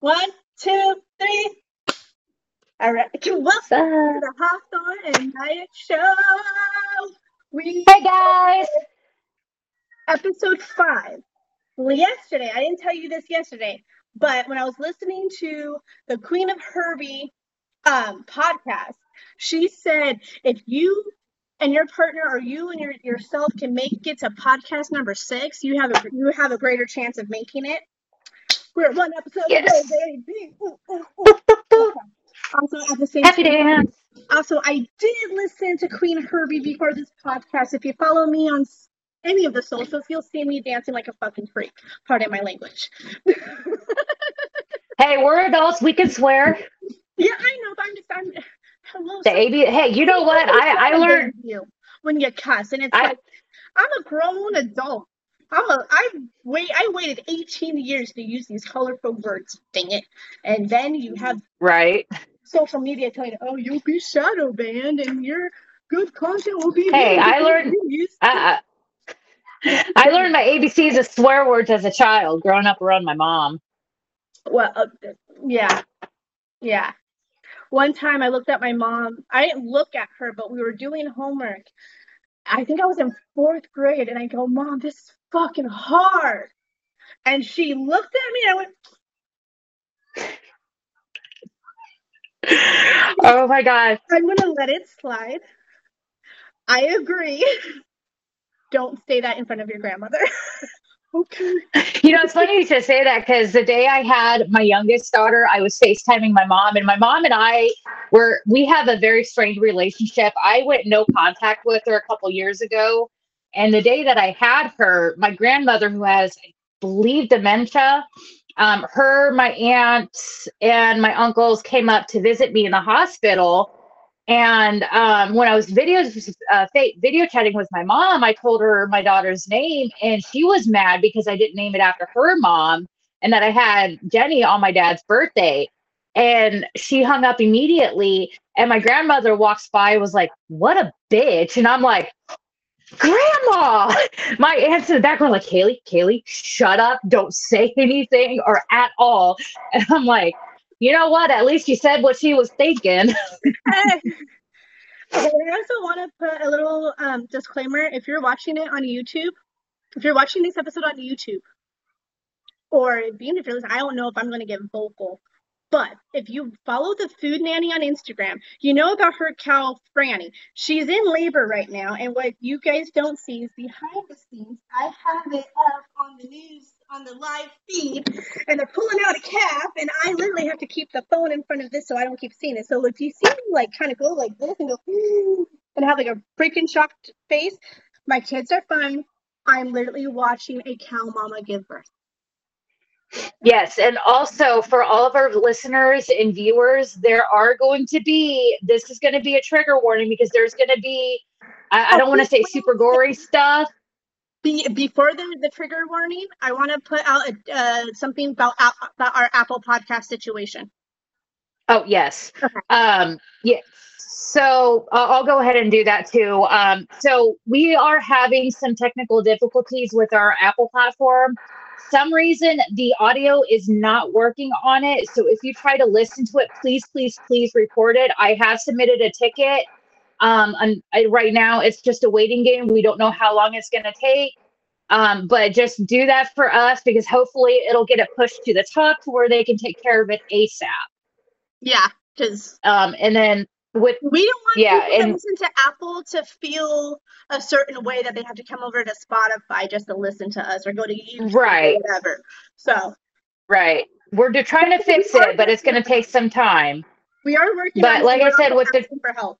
One, two, three. All right. Welcome What's up? to the Hawthorne and Nyack Show. We Hey guys! episode five. Well, yesterday, I didn't tell you this yesterday, but when I was listening to the Queen of Herbie um, podcast, she said if you and your partner or you and your, yourself can make it to podcast number six, you have a you have a greater chance of making it. We're one episode Yes. away, baby. Ooh, ooh, ooh. Also, at the same Happy time, dance! also, I did listen to Queen Herbie before this podcast. If you follow me on any of the socials, you'll see me dancing like a fucking freak. Pardon my language. Hey, we're adults. We can swear. yeah, I know, but I'm just, I'm, hello. The AB. Hey, you know what? I I learned. you when you cuss, and it's I like I'm a grown adult. I'm a I wait I waited 18 years to use these colorful words. Dang it! And then you have right. social media telling you, oh, you'll be shadow banned, and your good content will be. Hey, I learned. I I I learned my ABCs of swear words as a child, growing up around my mom. Well, uh, yeah, yeah. One time I looked at my mom. I didn't look at her, but we were doing homework. I think I was in fourth grade, and I go, Mom, this is fucking hard. And she looked at me, and I went, Oh my god. I'm gonna let it slide. I agree. Don't say that in front of your grandmother. okay. You know, it's funny to say that because the day I had my youngest daughter, I was FaceTiming my mom, and my mom and I were, we have a very strange relationship. I went no contact with her a couple years ago. And the day that I had her, my grandmother, who has, I believe, dementia, um, her, my aunt, and my uncles came up to visit me in the hospital. And um, when I was video uh, video chatting with my mom, I told her my daughter's name, and she was mad because I didn't name it after her mom, and that I had Jenny on my dad's birthday. And she hung up immediately. And my grandmother walks by, was like, "What a bitch!" And I'm like, "Grandma!" My aunt's in the background, like, "Kaylee, Kaylee, shut up! Don't say anything or at all." And I'm like, "You know what? At least she said what she was thinking." Okay, I also want to put a little um, disclaimer. If you're watching it on YouTube, if you're watching this episode on YouTube, or even if you're listening, I don't know if I'm going to get vocal, but if you follow the food nanny on Instagram, you know about her cow, Franny. She's in labor right now, and what you guys don't see is behind the scenes. I have it up on the news, on the live feed, and they're pulling out a calf, and I literally have to keep the phone in front of this so I don't keep seeing it. So if you see me like kind of go like this and go and have like a freaking shocked face, my kids are fine. I'm literally watching a cow mama give birth. Yes, and also for all of our listeners and viewers, there are going to be this is going to be a trigger warning because there's going to be I, I don't want to say super gory stuff. Be, before the, the trigger warning, I want to put out a, uh, something about about our Apple podcast situation. Oh yes, Okay. um, yeah. So uh, I'll go ahead and do that too. Um, so we are having some technical difficulties with our Apple platform. Some reason the audio is not working on it. So if you try to listen to it, please, please, please report it. I have submitted a ticket. Um, and I, right now it's just a waiting game. We don't know how long it's going to take. Um, but just do that for us because hopefully it'll get it pushed to the top to where they can take care of it ASAP. Yeah, because Um, and then with we don't want Yeah, people and- listen to Apple to feel a certain way that they have to come over to Spotify just to listen to us or go to YouTube Right. or whatever. So right, we're trying to fix it, but it's going to take some time. we are working. But on like I said, with the- for help.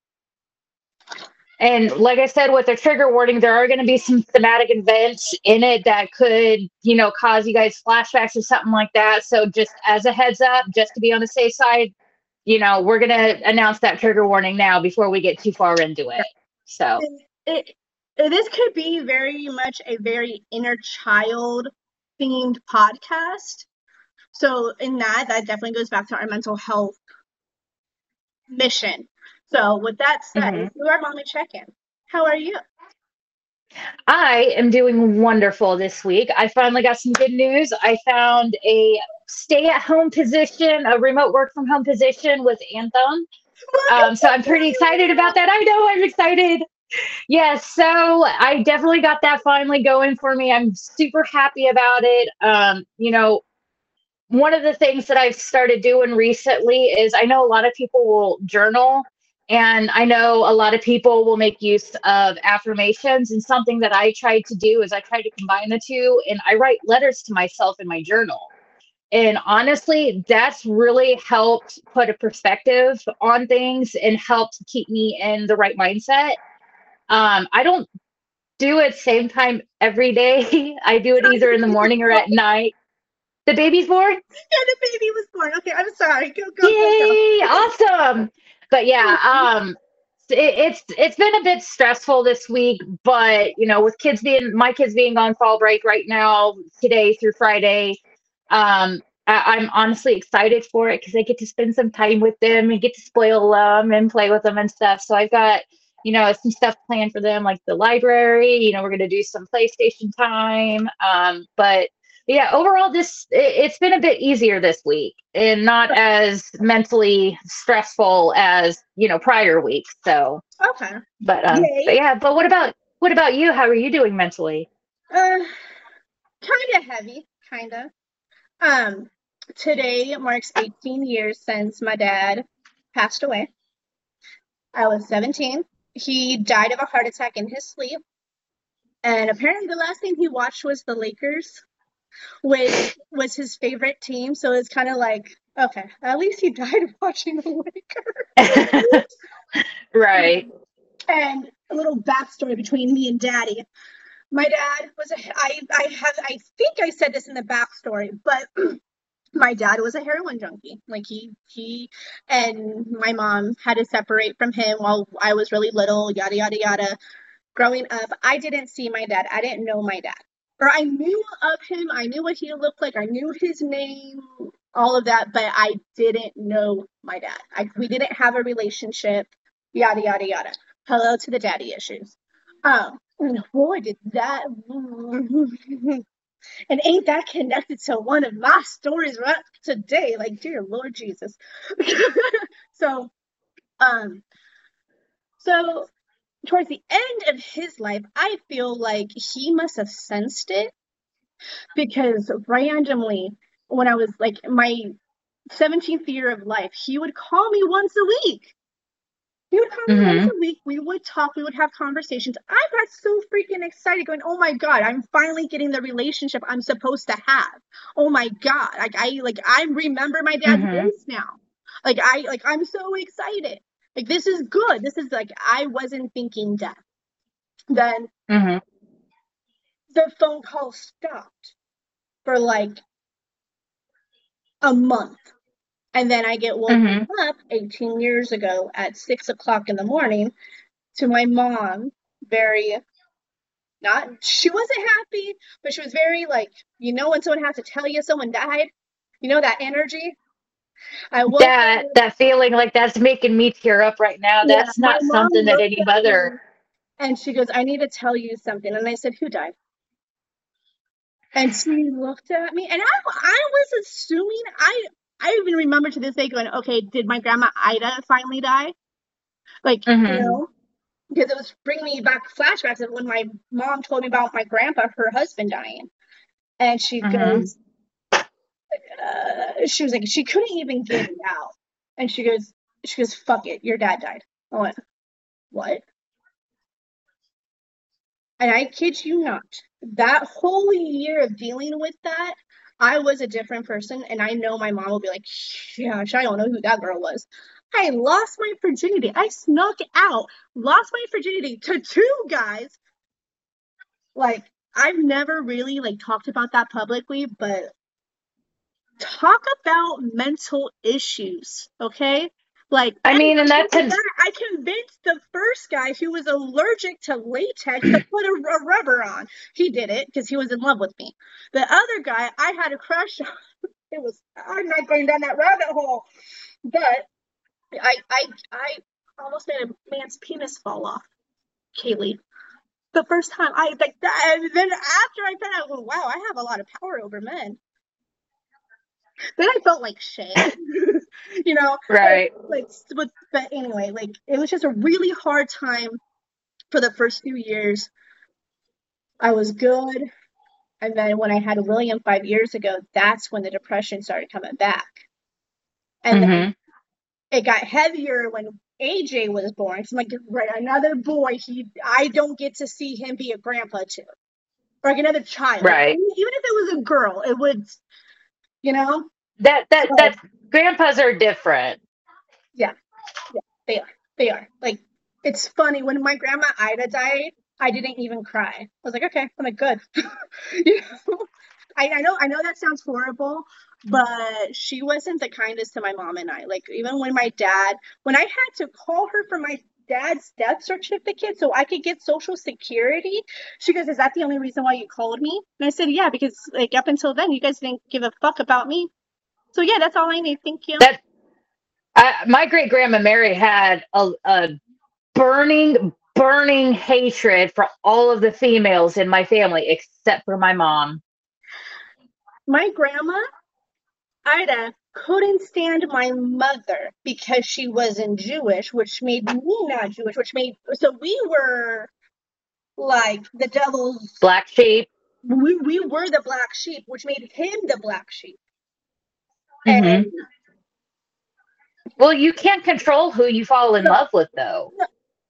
And like I said, with the trigger warning, there are going to be some thematic events in it that could, you know, cause you guys flashbacks or something like that. So just as a heads up, just to be on the safe side, you know, we're going to announce that trigger warning now before we get too far into it. So it, it this could be very much a very inner child themed podcast. So in that, that definitely goes back to our mental health mission. So with that said, Mhm. let's do our mommy check-in. How are you? I am doing wonderful this week. I finally got some good news. I found a stay at home position, a remote work from home position with Anthem. Um, so I'm pretty excited about that. I know I'm excited. Yes, so I definitely got that finally going for me. I'm super happy about it. Um, you know, one of the things that I've started doing recently is I know a lot of people will journal and I know a lot of people will make use of affirmations. And something that I tried to do is I tried to combine the two and I write letters to myself in my journal. And honestly, that's really helped put a perspective on things and helped keep me in the right mindset. Um, I don't do it same time every day. I do it either in the morning or at night. The baby's born? Yeah, the baby was born. Okay, I'm sorry. Go, go, Yay! Go, go. Awesome but yeah, um, it, it's it's been a bit stressful this week, but you know, with kids being my kids being on fall break right now, today through Friday, um, I, am honestly excited for it because I get to spend some time with them and get to spoil them and play with them and stuff. So I've got you know some stuff planned for them, like the library. You know, we're gonna do some PlayStation time, um, but yeah, overall, this it, has been a bit easier this week and not as mentally stressful as you know prior weeks. So okay, but um, but yeah, but what about what about you? How are you doing mentally? Uh, kind of heavy, kind of. Um, today marks 18 years since my dad passed away. I was 17. He died of a heart attack in his sleep. And apparently, the last thing he watched was the Lakers which was his favorite team. So it's kind of like, okay, at least he died watching the Lakers. right. And a little backstory between me and Daddy. My dad was a, I, I have, I think I said this in the backstory, but my dad was a heroin junkie. Like he, he, and my mom had to separate from him while I was really little, yada, yada, yada. Growing up, I didn't see my dad. I didn't know my dad or I knew of him. I knew what he looked like. I knew his name, all of that, but I didn't know my dad. I, we didn't have a relationship. Yada yada yada. Hello to the daddy issues. Um, boy, did that. and ain't that connected to one of my stories right today? Like, dear Lord Jesus. so, um, so towards the end of his life, I feel like he must have sensed it because randomly, when I was like my 17th year of life, he would call me once a week. He would call me mm-hmm. once a week. We would talk. We would have conversations. I got so freaking excited, going, "Oh my god, I'm finally getting the relationship I'm supposed to have." Oh my god, like I like I remember my dad's mm-hmm. voice now. Like I like I'm so excited. Like this is good. This is like I wasn't thinking death. Then mm-hmm. the phone call stopped for like a month. And then I get woken mm-hmm. up 18 years ago at six o'clock in the morning to my mom, very not, she wasn't happy, but she was very like, you know, when someone has to tell you someone died, you know, that energy. I that that feeling like that's making me tear up right now. Yeah, that's not something that any mother. And she goes, "I need to tell you something." And I said, "Who died?" And she looked at me, and I I was assuming I I even remember to this day going, "Okay, did my grandma Ida finally die?" Like mm-hmm. you know, because it was bringing me back flashbacks of when my mom told me about my grandpa, her husband dying, and she mm-hmm. goes uh, she was like, she couldn't even get it out. And she goes, she goes, fuck it, your dad died. I went, what? And I kid you not, that whole year of dealing with that, I was a different person. And I know my mom will be like, yeah, I don't know who that girl was. I lost my virginity. I snuck out, lost my virginity to two guys. Like, I've never really like talked about that publicly, but talk about mental issues, okay? Like I mean, and that's that, I convinced the first guy who was allergic to latex to put a, a rubber on. He did it because he was in love with me. The other guy, I had a crush on. It was I'm not going down that rabbit hole, but I I I almost made a man's penis fall off, Kaylee. the first time I like that. And then after I found out, well, wow, I have a lot of power over men. Then I felt like shit, you know. Right. Like, like, but anyway, like it was just a really hard time for the first few years. I was good, and then when I had William five years ago, that's when the depression started coming back, and mm-hmm. then it got heavier when AJ was born. So I'm like, right, another boy. He, I don't get to see him be a grandpa too, or like another child. Right. Even if it was a girl, it would, you know. That that that grandpas are different. Yeah, yeah, they are. They are. Like, it's funny when my grandma Ida died. I didn't even cry. I was like, okay, I'm like, good. you know, I, I know, I know that sounds horrible, but she wasn't the kindest to my mom and I. Like even when my dad, when I had to call her for my dad's death certificate so I could get social security, she goes, "Is that the only reason why you called me?" And I said, "Yeah, because like up until then, you guys didn't give a fuck about me." So yeah, that's all I need. Thank you. That I, my great grandma Mary had a, a burning, burning hatred for all of the females in my family except for my mom. My grandma Ida couldn't stand my mother because she wasn't Jewish, which made me not Jewish, which made so we were like the devil's black sheep. We we were the black sheep, which made him the black sheep. Mm-hmm. And, well, you can't control who you fall in no, love with, though. No,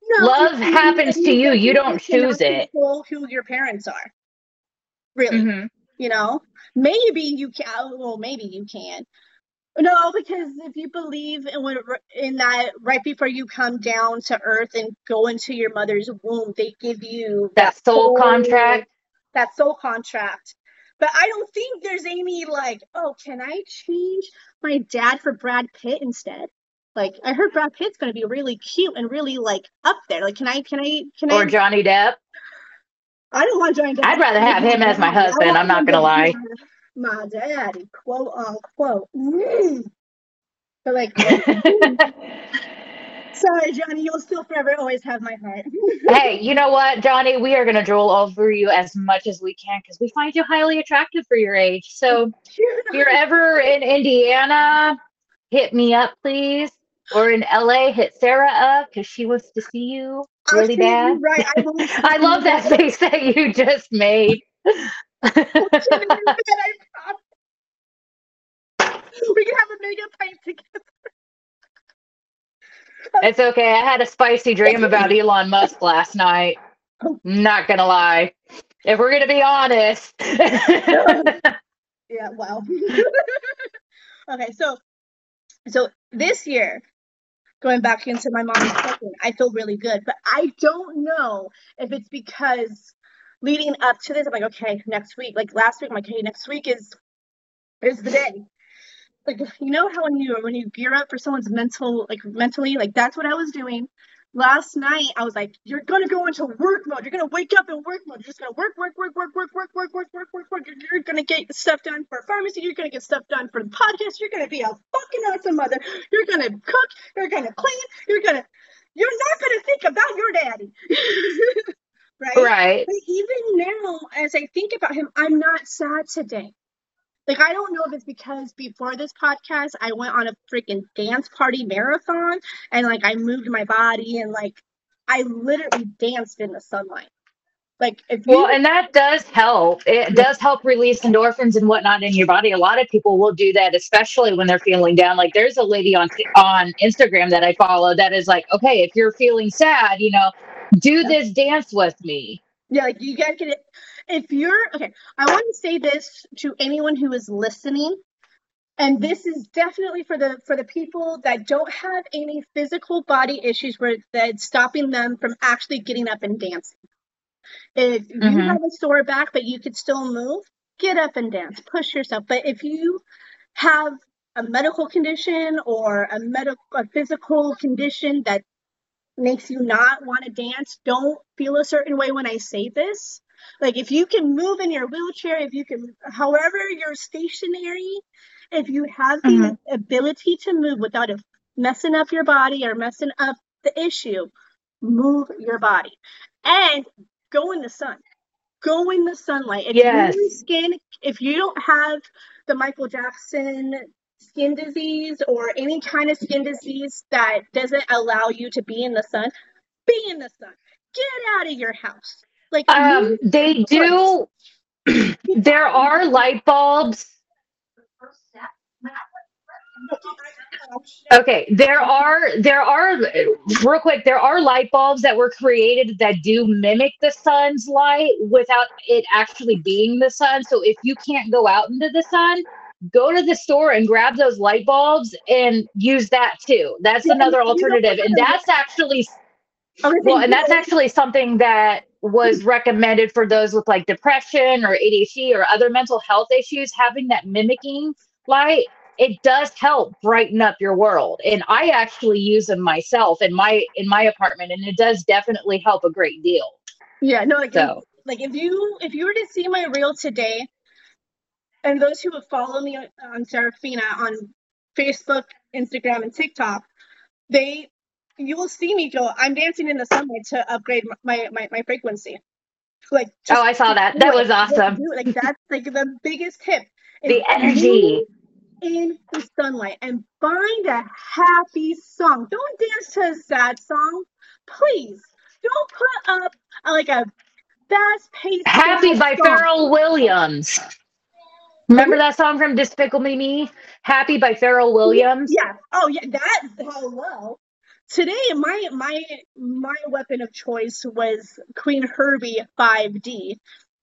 no, love happens to you. You don't choose it. Who your parents are, really? Mm-hmm. You know, maybe you can. Well, maybe you can. No, because if you believe in what, in that right before you come down to earth and go into your mother's womb, they give you that, that soul, soul contract. That soul contract. But I don't think there's any like, oh, can I change my dad for Brad Pitt instead? Like I heard Brad Pitt's gonna be really cute and really like up there. Like can I can I can or I Or Johnny Depp? I don't want Johnny Depp. I'd rather have him as my husband. I'm not gonna lie. My daddy, quote unquote. Mm. But like, sorry, Johnny, you'll still forever always have my heart. hey, you know what, Johnny? We are gonna drool over you as much as we can because we find you highly attractive for your age. So, if you're ever in Indiana, hit me up, please. Or in LA, hit Sarah up because she wants to see you really bad. Right. I, I love that face that you just made. we can have a mega pint together. It's okay. I had a spicy dream about Elon Musk last night. Not gonna lie. If we're gonna be honest. yeah, wow. okay, so so this year going back into my mom's cooking, I feel really good. But I don't know if it's because leading up to this, I'm like, okay, next week, like last week, I'm like, okay, next week is is the day. Like you know how when you when you gear up for someone's mental like mentally, like that's what I was doing last night I was like, you're gonna go into work mode. You're gonna wake up in work mode. You're just gonna work, work, work, work, work, work, work, work, work, work, work. You're gonna get stuff done for pharmacy. You're gonna get stuff done for the podcast. You're gonna be a fucking awesome mother. You're gonna cook. You're gonna clean. You're gonna. You're not gonna think about your daddy. right? Right. But even now, as I think about him, I'm not sad today. Like I don't know if it's because before this podcast I went on a freaking dance party marathon and like I moved my body and like I literally danced in the sunlight. Like if you, well, and that does help. It does help release endorphins and whatnot in your body. A lot of people will do that, especially when they're feeling down. Like there's a lady on on Instagram that I follow that is like, okay, if you're feeling sad, you know, do this dance with me. Yeah, like you guys get it if you're okay, I want to say this to anyone who is listening and this is definitely for the for the people that don't have any physical body issues where that's stopping them from actually getting up and dancing if mm-hmm. you have a sore back but you could still move get up and dance push yourself but if you have a medical condition or a medical a physical condition that makes you not want to dance don't feel a certain way when i say this like if you can move in your wheelchair, if you can, however you're stationary, if you have the mm-hmm. ability to move without messing up your body or messing up the issue, move your body. And go in the sun. Go in the sunlight. If Yes. your skin, if you don't have the Michael Jackson skin disease or any kind of skin disease that doesn't allow you to be in the sun, be in the sun. Get out of your house. Like Um, they do. there are light bulbs. Okay, there are there are real quick. There are light bulbs that were created that do mimic the sun's light without it actually being the sun. So if you can't go out into the sun, go to the store and grab those light bulbs and use that too. That's another alternative, and that's actually well, and that's actually something that was recommended for those with like depression or ADHD or other mental health issues. Having that mimicking light, it does help brighten up your world. And I actually use them myself in my in my apartment, and it does definitely help a great deal. yeah, no, like So like if you if you were to see my reel today and those who have followed me on, Sarah Fina on Facebook, Instagram, and TikTok, they you will see me go. I'm dancing in the sunlight to upgrade my my, my frequency. Like oh, I saw that. That was awesome. Like that's like the biggest tip. The energy. in the sunlight and find a happy song. Don't dance to a sad song, please. Don't put up like a fast paced Happy by Pharrell Williams. Remember that song from Despicable Me? Me? Happy by Pharrell Williams. Yeah. Oh yeah. That. Hello. Today, my my my weapon of choice was Queen Herbie 5D,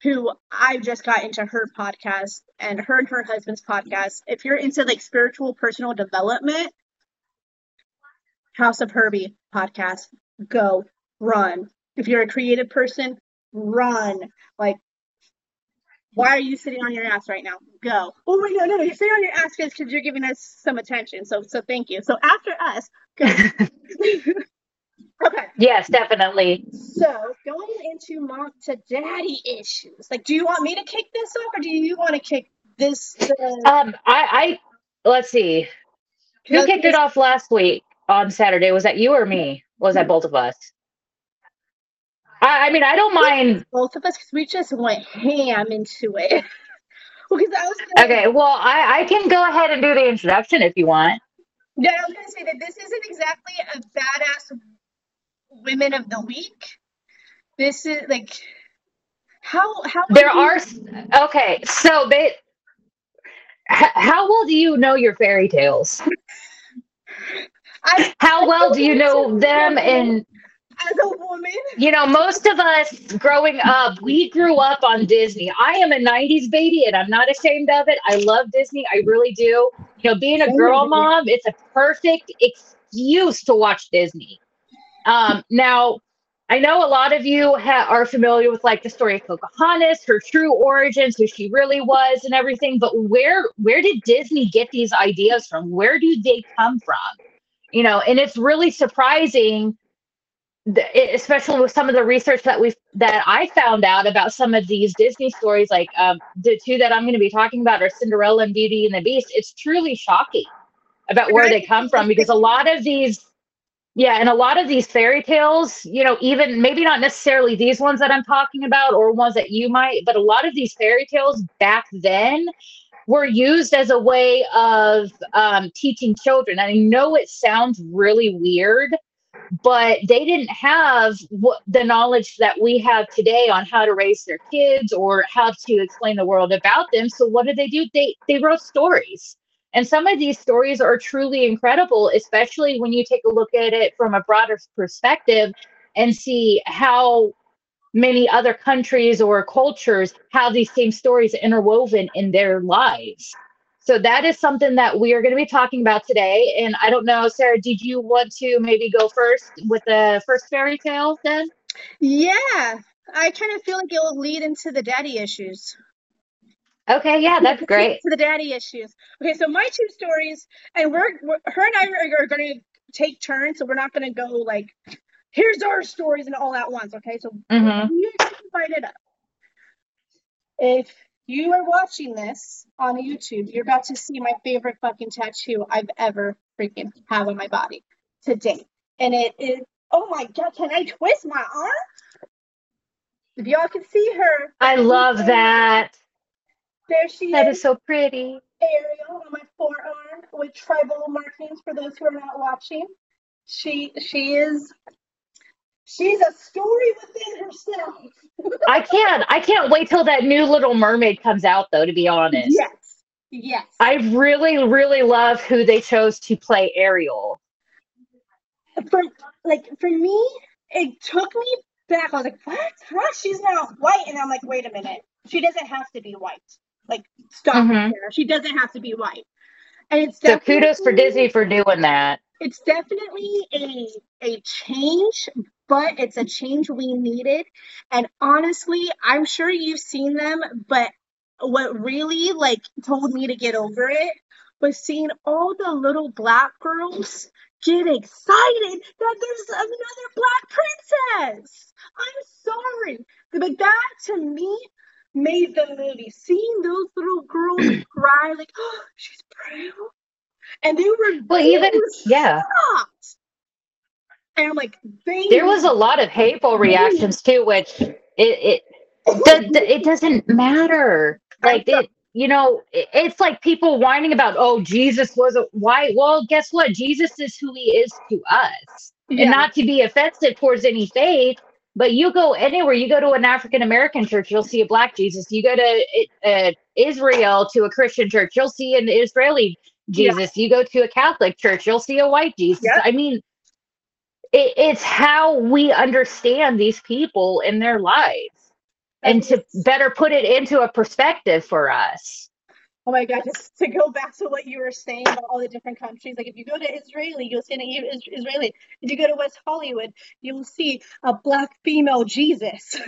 who I just got into her podcast and her and her husband's podcast. If you're into like spiritual personal development, House of Herbie podcast, go run. If you're a creative person, run. Like, why are you sitting on your ass right now? Go. Oh wait, no, no, no. You're sitting on your ass because you're giving us some attention. So, so thank you. So after us, go. okay. Yes, definitely. So going into mom to daddy issues. Like, do you want me to kick this off, or do you want to kick this? The, Um, I, I let's see. Who kicked it off last week on Saturday? Was that you or me? Was that both of us? I, I mean, I don't mind. Both of us, because we just went ham into it. because I was gonna, Okay, well, I, I can go ahead and do the introduction if you want. Yeah, I was gonna say that this isn't exactly a badass women of the week. This is like how how There you- are okay, so they. h- How well do you know your fairy tales? I How well do you know them? And as a woman. you know, most of us growing up, we grew up on Disney. I am a 90s baby and I'm not ashamed of it. I love Disney. I really do. You know, being a girl mom, it's a perfect excuse to watch Disney. Um, now, I know a lot of you ha- are familiar with like the story of Pocahontas, her true origins, who she really was, and everything. But where where did Disney get these ideas from? Where do they come from? You know, and it's really surprising especially with some of the research that we that I found out about some of these Disney stories, like um, the two that I'm going to be talking about are Cinderella and Beauty and the Beast. It's truly shocking about where they come from because a lot of these, yeah, and a lot of these fairy tales, you know, even maybe not necessarily these ones that I'm talking about or ones that you might, but a lot of these fairy tales back then were used as a way of um, teaching children. I know it sounds really weird but they didn't have what the knowledge that we have today on how to raise their kids or how to explain the world about them. So what did they do? They they wrote stories. And some of these stories are truly incredible especially when you take a look at it from a broader perspective and see how many other countries or cultures have these same stories interwoven in their lives so that is something that we are going to be talking about today. And I don't know, Sarah, did you want to maybe go first with the first fairy tale then? Yeah, I kind of feel like it will lead into the daddy issues. Okay, yeah, that's great. To the daddy issues. Okay, so my two stories, and we're, we're her and I are, are going to take turns, so we're not going to go like, here's our stories and all at once. Okay, so hmm you divide it up. If you are watching this on YouTube, you're about to see my favorite fucking tattoo I've ever freaking have on my body to date. And it is, oh my god, can I twist my arm? If y'all can see her, I love that. there she That is, is so pretty. Ariel on my forearm with tribal markings for those who are not watching. She she is she's a story within herself. I can't I can't wait till that new little mermaid comes out though, to be honest. Yes. Yes. I really, really love who they chose to play Ariel. for like for me, it took me back. I was like, what? Huh? She's now white, and I'm like, wait a minute. She doesn't have to be white. Like, stop Mhm. there. She doesn't have to be white. And it's So kudos for Disney for doing that. It's definitely a a change, but it's a change we needed. And honestly, I'm sure you've seen them, but what really like told me to get over it was seeing all the little black girls get excited that there's another black princess. I'm sorry, but that to me made the movie. Seeing those little girls cry like, oh, she's pale, and they were Well, they even- were yeah. shocked. And I'm like, There was a lot of hateful reactions too, which it it the, the, it doesn't matter. Like it, you know, it, it's like people whining about, oh, Jesus wasn't white. Well, guess what? Jesus is who he is to us, yeah, and not to be offensive towards any faith. But you go anywhere, you go to an African American church, you'll see a black Jesus. You go to uh, Israel to a Christian church, you'll see an Israeli Yeah. Jesus. You go to a Catholic church, you'll see a white Jesus. Yep. I mean, it, it's how we understand these people in their lives and to better put it into a perspective for us. Oh my God, just to go back to what you were saying about all the different countries. Like if you go to Israeli, you'll see an Is- Israeli. If you go to West Hollywood, you'll see a black female Jesus.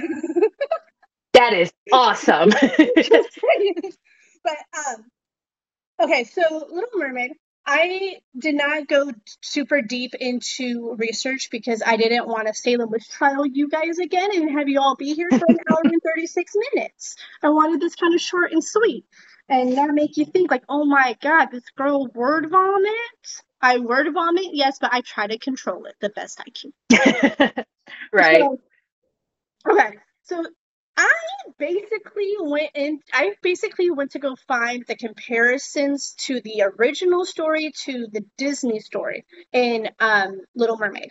That is awesome. Just but um, okay, so Little Mermaid. I did not go super deep into research because I didn't want to Salem witch trial you guys again and have you all be here for an hour and 36 minutes. I wanted this kind of short and sweet and not make you think like, oh my god, this girl word vomit. I word vomit, yes, but I try to control it the best I can. right. So, okay, so I basically went in. I basically went to go find the comparisons to the original story to the Disney story in um, Little Mermaid,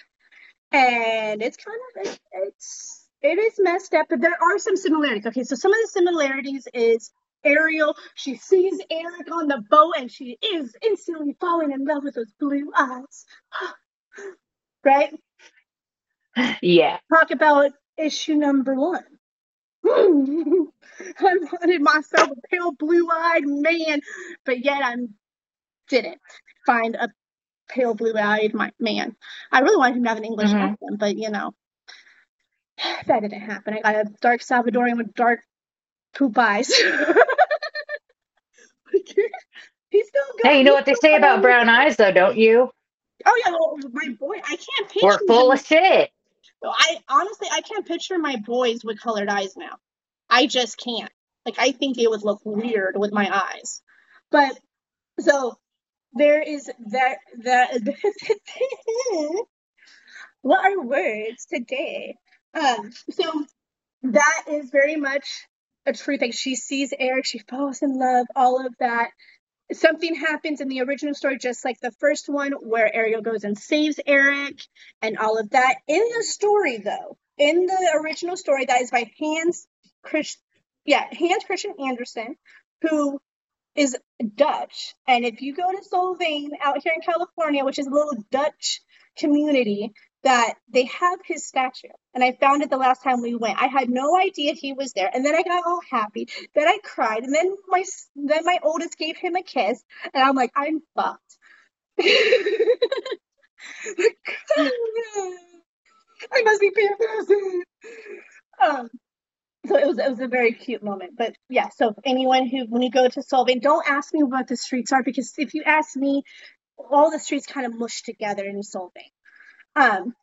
and it's kind of it, it's it is messed up, but there are some similarities. Okay, so some of the similarities is Ariel. She sees Eric on the boat, and she is instantly falling in love with those blue eyes. right? Yeah. talk about issue number one. I wanted myself a pale blue eyed man, but yet I didn't find a pale blue eyed man. I really wanted him to have an English Mhm. accent, but you know, that didn't happen. I got a dark Salvadorian with dark poop eyes. He's still good. Hey, you know what they say about brown eyes, though, don't you? Oh yeah, well, my boy, I can't picture. We're full him- of shit. I honestly I can't picture my boys with colored eyes now. I just can't. Like I think it would look weird with my eyes. But so there is that that what are words today? Um so that is very much a true thing. She sees Eric, she falls in love, all of that. Something happens in the original story, just like the first one, where Ariel goes and saves Eric and all of that. In the story, though, in the original story, that is by Hans Christ, yeah, Hans Christian Andersen, who is Dutch. And if you go to Solvang out here in California, which is a little Dutch community, that they have his statue. And I found it the last time we went. I had no idea he was there. And then I got all happy. Then I cried. And then my then my oldest gave him a kiss. And I'm like, I'm fucked. I must be. Um, so it was it was a very cute moment. But yeah, so anyone who when you go to Solvang, don't ask me what the streets are because if you ask me, all the streets kind of mush together in Solvang. Um,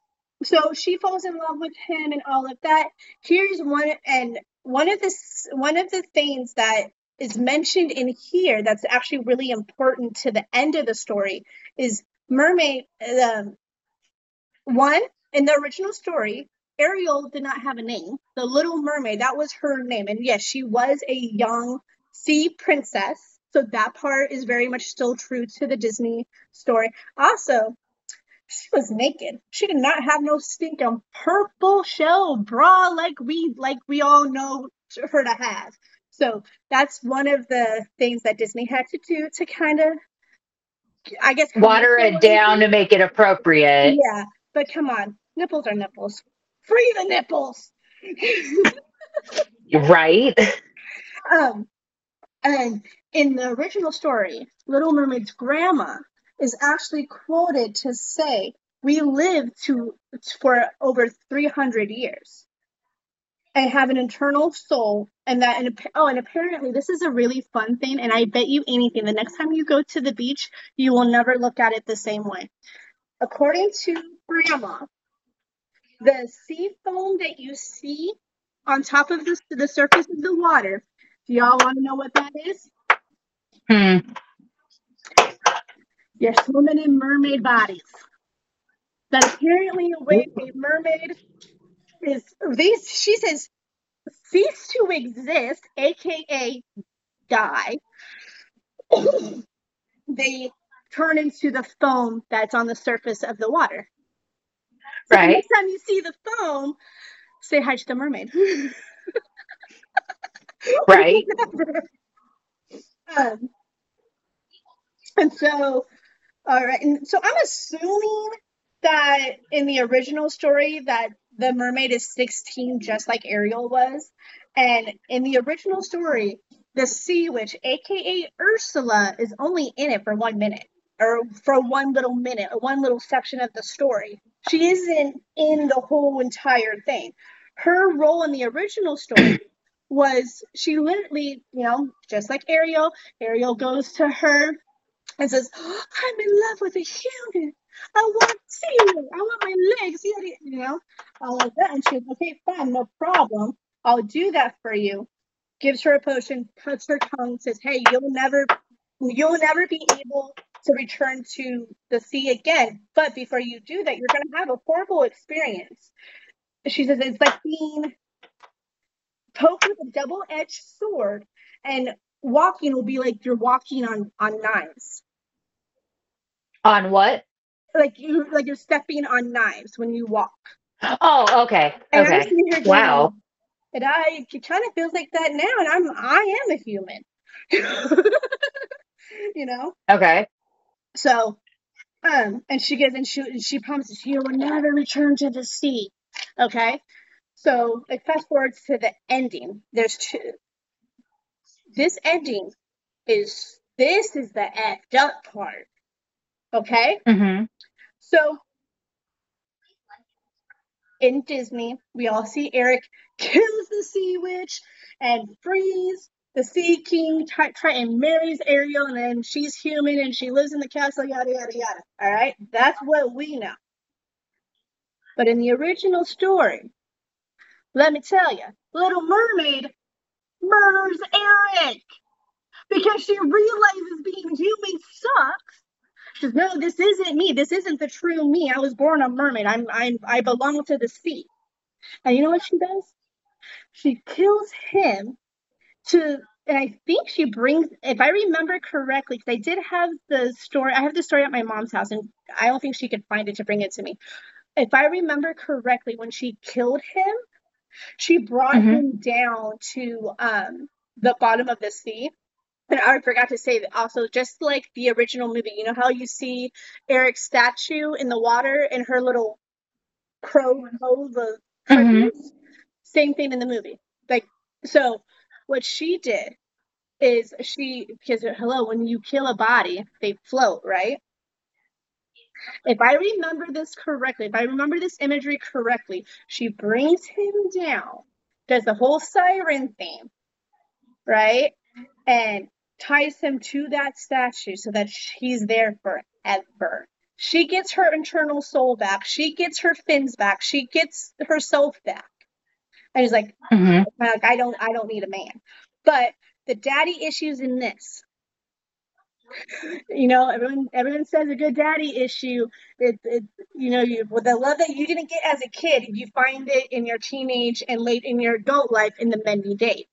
so she falls in love with him and all of that. Here's one and one of the one of the things that is mentioned in here that's actually really important to the end of the story is mermaid um, one in the original story Ariel did not have a name. The Little Mermaid, that was her name. And yes, she was a young sea princess. So that part is very much still true to the Disney story. Also, she was naked. She did not have no stinking purple shell bra like we like we all know her to have. So that's one of the things that Disney had to do to kind of, I guess, water it down to make it appropriate. Yeah, but come on, nipples are nipples. Free the nipples. right. Um, and in the original story, Little Mermaid's grandma is actually quoted to say, "We lived to for over 300 years." and have an internal soul and that and oh and apparently this is a really fun thing and i bet you anything the next time you go to the beach you will never look at it the same way according to grandma the sea foam that you see on top of the, the surface of the water do y'all want to know what that is hmm. You're swimming in mermaid bodies that apparently when a mermaid is these she says cease to exist, aka die. they turn into the foam that's on the surface of the water. So right. next time you see the foam, say hi to the mermaid. right. um, and so, all right. And so I'm assuming that in the original story that the mermaid is 16 just like ariel was and in the original story the sea witch aka ursula is only in it for one minute or for one little minute or one little section of the story she isn't in the whole entire thing her role in the original story was she literally you know just like ariel ariel goes to her and says i'm in love with a human I want to see you. I want my legs. You know, all of that. And she she's okay, fine, no problem. I'll do that for you. Gives her a potion, cuts her tongue, says, Hey, you'll never you'll never be able to return to the sea again. But before you do that, you're gonna have a horrible experience. She says it's like being poked with a double-edged sword and walking will be like you're walking on on knives. On what? like you like you're stepping on knives when you walk. Oh, okay. And okay. wow. And I it kind of feels like that now, and I'm I am a human. you know. Okay. So, um, and she gets and she she promises she will never return to the sea. Okay. So, like, fast forward to the ending. There's two. This ending is this is the effed up part. Okay. Mm-hmm. So in Disney, we all see Eric kills the sea witch and frees the sea king, try, try and marries Ariel, and then she's human and she lives in the castle, yada yada yada. All right, that's what we know. But in the original story, let me tell you, Little Mermaid murders Eric because she realizes being human sucks she says, no, this isn't me. This isn't the true me. I was born a mermaid. I'm, I'm, I belong to the sea. And you know what she does? She kills him to, and I think she brings, if I remember correctly, because I did have the story, I have the story at my mom's house, and I don't think she could find it to bring it to me. If I remember correctly, when she killed him, she brought mm-hmm. him down to um, the bottom of the sea and I forgot to say that also, just like the original movie, you know how you see Eric's statue in the water and her little crow know the mm-hmm. same thing in the movie. Like so, what she did is she because hello, when you kill a body, they float, right? If I remember this correctly, if I remember this imagery correctly, she brings him down, does the whole siren thing, right? And ties him to that statue so that he's there forever. She gets her internal soul back. She gets her fins back. She gets herself back. And he's like, mm-hmm. like I don't, I don't need a man. But the daddy issues in this. You know, everyone everyone says a good daddy issue. It, it you know, you with the love that you didn't get as a kid, you find it in your teenage and late in your adult life in the men you date.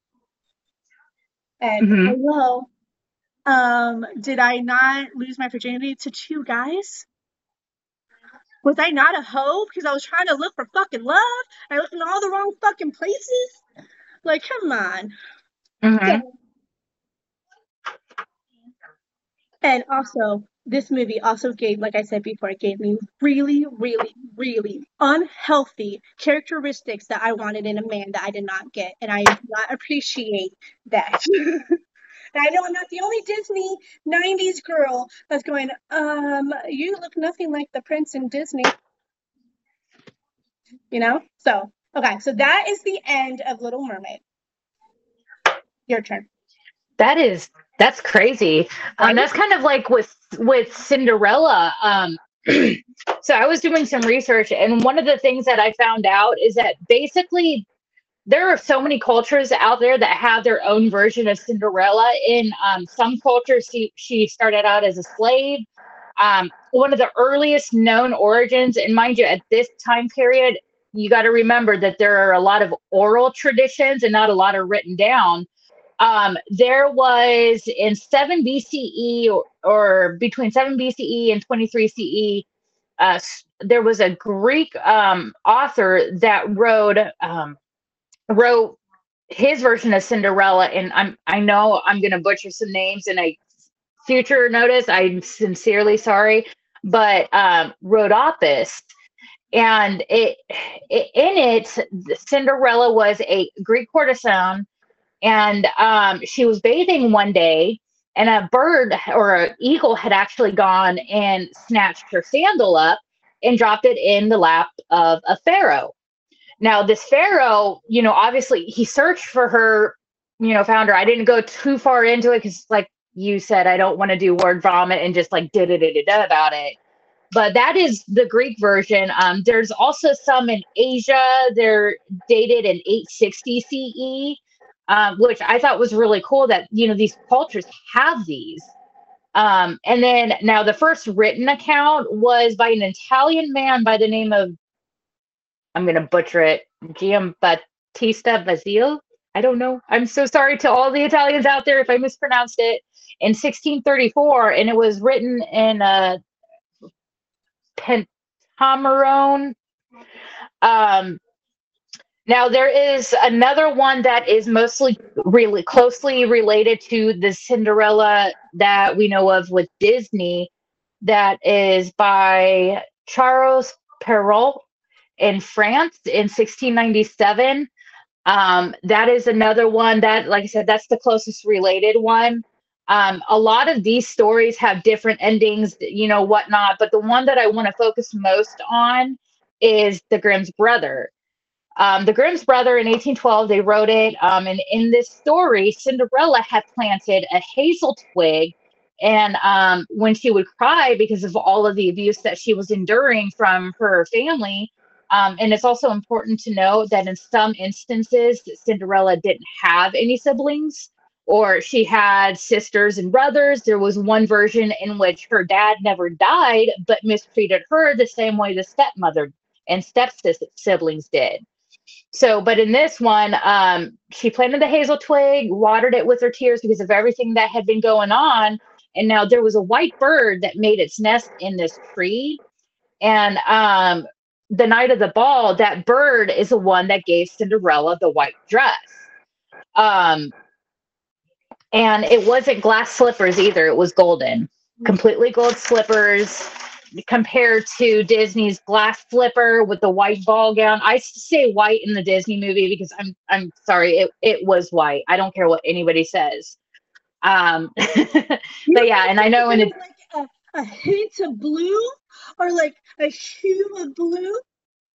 And Mhm. hello, um, did I not lose my virginity to two guys? Was I not a hoe because I was trying to look for fucking love? I looked in all the wrong fucking places. Like, come on. Mhm. And also, this movie also gave, like I said before, it gave me really, really, really unhealthy characteristics that I wanted in a man that I did not get. And I do not appreciate that. and I know I'm not the only Disney 90s girl that's going, um, you look nothing like the prince in Disney. You know? So, okay, so that is the end of Little Mermaid. Your turn. That is that's crazy. Um, that's kind of like with with Cinderella. Um, so I was doing some research, and one of the things that I found out is that basically there are so many cultures out there that have their own version of Cinderella. In um, some cultures, she she started out as a slave. Um, one of the earliest known origins, and mind you, at this time period, you got to remember that there are a lot of oral traditions and not a lot of written down um, there was in 7 BCE or, or between 7 BCE and 23 CE, uh, there was a Greek um, author that wrote um, wrote his version of Cinderella, and I'm I know I'm going to butcher some names in a future notice. I'm sincerely sorry, but um, Rhodopis. And it, it in it, Cinderella was a Greek courtesan and um, she was bathing one day and a bird or an eagle had actually gone and snatched her sandal up and dropped it in the lap of a pharaoh. Now this pharaoh you know obviously he searched for her you know found her i didn't go too far into it because like you said i don't want to do word vomit and just like da da da da about it. But that is the greek version. Um, there's also some in asia. They're dated in 860 ce um, which I thought was really cool that you know these cultures have these. Um, and then now the first written account was by an Italian man by the name of I'm gonna butcher it, Giambattista Basile. I don't know. I'm so sorry to all the Italians out there if I mispronounced it. In 1634, and it was written in a Pentamerone. Um, now there is another one that is mostly really closely related to the Cinderella that we know of with Disney. That is by Charles Perrault in France in 1697. Um, that is another one that, like I said, that's the closest related one. Um, a lot of these stories have different endings, you know, whatnot. But the one that I want to focus most on is the Grimm's brother. Um, the Grimm's brother in 1812, they wrote it. Um, and in this story, Cinderella had planted a hazel twig. And um, when she would cry because of all of the abuse that she was enduring from her family, um, and it's also important to note that in some instances, Cinderella didn't have any siblings or she had sisters and brothers. There was one version in which her dad never died, but mistreated her the same way the stepmother and step siblings did. So, but in this one, um, she planted the hazel twig, watered it with her tears because of everything that had been going on. And now there was a white bird that made its nest in this tree. And um, the night of the ball, that bird is the one that gave Cinderella the white dress. Um, and it wasn't glass slippers either, it was golden, completely gold slippers compared to Disney's glass slipper with the white ball gown. I say white in the Disney movie because I'm I'm sorry, it, it was white. I don't care what anybody says. Um but yeah, and I know in it's like a, a hint of blue or like a hue of blue.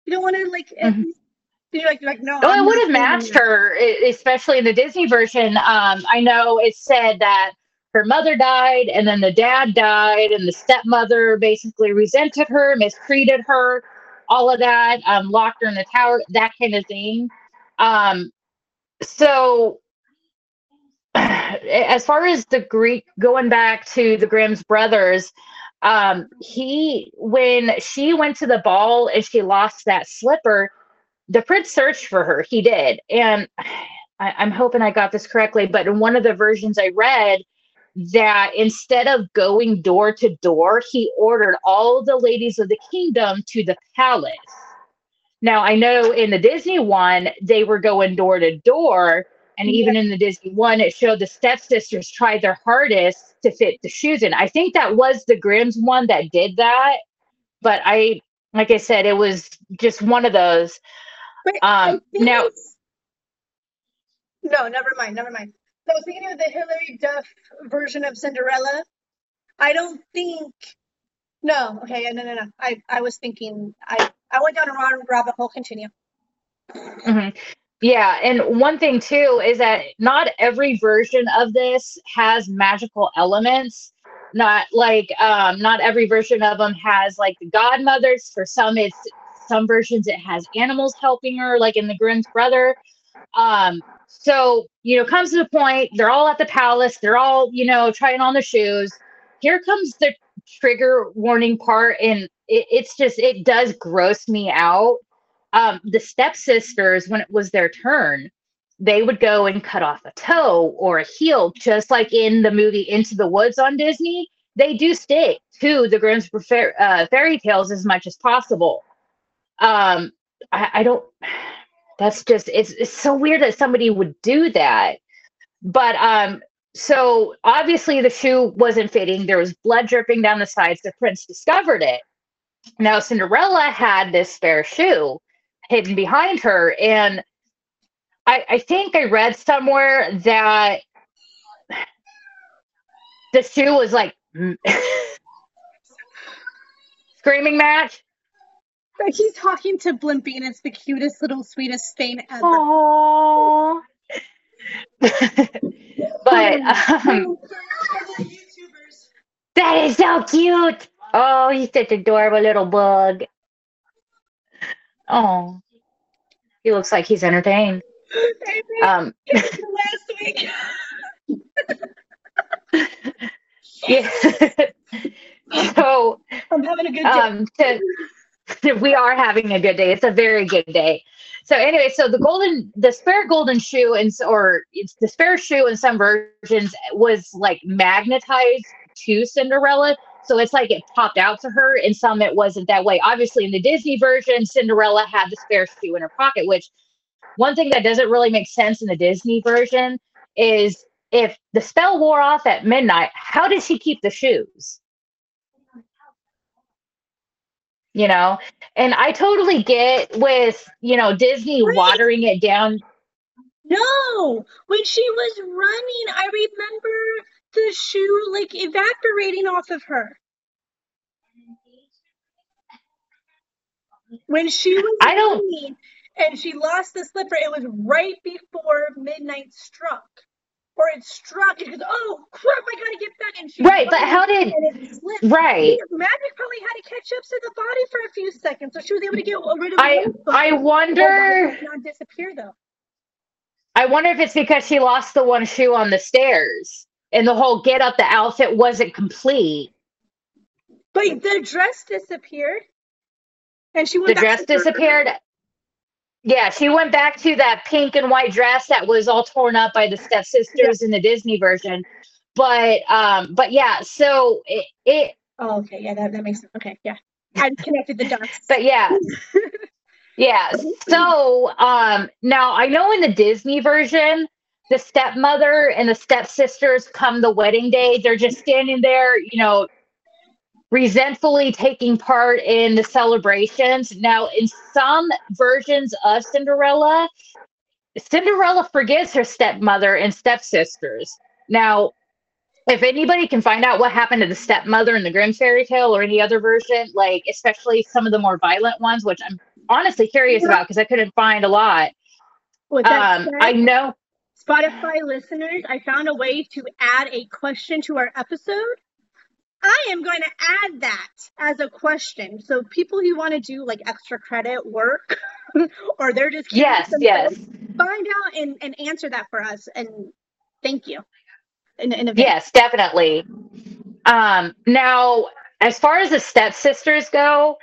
You don't want to like. Mhm. You're like, you're like no. Oh, I'm it would have matched her, especially in the Disney version. Um, I know it said that her mother died, and then the dad died, and the stepmother basically resented her, mistreated her, all of that, um, locked her in the tower, that kind of thing. Um, so as far as the Greek going back to the Grimm's brothers, um, he when she went to the ball and she lost that slipper, the prince searched for her. He did, and I, I'm hoping I got this correctly, but in one of the versions I read, that instead of going door to door, he ordered all the ladies of the kingdom to the palace. Now, I know in the Disney one, they were going door to door. And even in the Disney one, it showed the stepsisters tried their hardest to fit the shoes in. I think that was the Grimm's one that did that. But I, like I said, it was just one of those. Wait, Um, now, no, never mind, never mind. So thinking of the Hilary Duff version of Cinderella. I don't think. No, okay, no, no, no. I, I was thinking. I, I went down a wrong rabbit hole. Continue. Mhm. Yeah, and one thing too is that not every version of this has magical elements. Not like um not every version of them has like the godmothers. For some it's some versions it has animals helping her like in the Grimm's brother. Um so, you know, comes to the point, they're all at the palace, they're all, you know, trying on the shoes. Here comes the trigger warning part and it, it's just it does gross me out um, the stepsisters, when it was their turn, they would go and cut off a toe or a heel, just like in the movie Into the Woods on Disney. They do stick to the Grimm's uh, fairy tales as much as possible. Um, I, I don't. That's just it's it's so weird that somebody would do that. But um, so obviously the shoe wasn't fitting. There was blood dripping down the sides. The prince discovered it. Now Cinderella had this spare shoe hidden behind her. And I, I think I read somewhere that the shoe was like screaming match. Like he's talking to Blimpy, and it's the cutest little sweetest thing ever. Aww. but um, that is so cute. Oh, he's such an adorable little bug. Oh, he looks like he's entertained. Um, last week. yeah. so I'm having a good day. um to, we are having a good day. It's a very good day. So anyway so the golden the spare golden shoe and or it's the spare shoe in some versions was like magnetized to cinderella. So it's like it popped out to her in some it wasn't that way. Obviously in the disney version cinderella had the spare shoe in her pocket which one thing that doesn't really make sense in the disney version is if the spell wore off at midnight how did she keep the shoes you know and i totally get with you know disney Right. watering it down No, when she was running, I remember the shoe like evaporating off of her. When she was I don't- and she lost the slipper, it was right before midnight struck. Or it struck, and goes, Oh crap, I gotta get back. And she right but how did right Magic probably had to catch up to the body for a few seconds, so she was able to get rid of i i wonder not disappear though. i wonder if it's because she lost the one shoe on the stairs and the whole get up the outfit wasn't complete But the dress disappeared. And she went the back dress to her- disappeared yeah she went back to that pink and white dress that was all torn up by the stepsisters in the disney version but um but yeah so it, it Oh, okay. Yeah, that, that makes sense. Okay, yeah. I connected the dots. but yeah yeah so um now i know in the disney version the stepmother and the stepsisters come the wedding day they're just standing there you know resentfully taking part in the celebrations now in some versions of cinderella cinderella forgives her stepmother and stepsisters now if anybody can find out what happened to the stepmother in the Grimm fairy tale or any other version, like especially some of the more violent ones, which I'm honestly curious Yeah. about because I couldn't find a lot. With that Um, said, I know. Spotify listeners, I found a way to add a question to our episode. I am going to add that as a question. So people who want to do like extra credit work or they're just Yes, yes. find out and, and answer that for us and Thank you. In, in yes, definitely. Um, now, as far as the stepsisters go,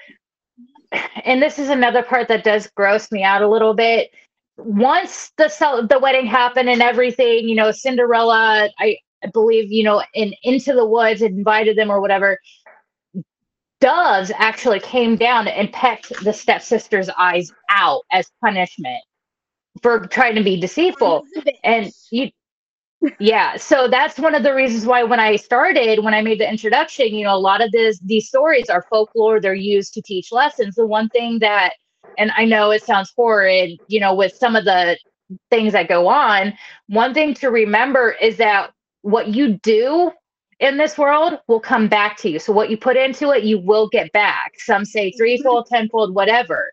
and this is another part that does gross me out a little bit. Once the the wedding happened and everything, you know, Cinderella, I, I believe, you know, in Into the Woods invited them or whatever. Doves actually came down and pecked the stepsister's eyes out as punishment for trying to be deceitful. And you yeah so that's one of the reasons why when i started when i made the introduction you know a lot of this these stories are folklore they're used to teach lessons the one thing that and i know it sounds horrid you know with some of the things that go on one thing to remember is that what you do in this world will come back to you so what you put into it you will get back some say mm-hmm. threefold tenfold whatever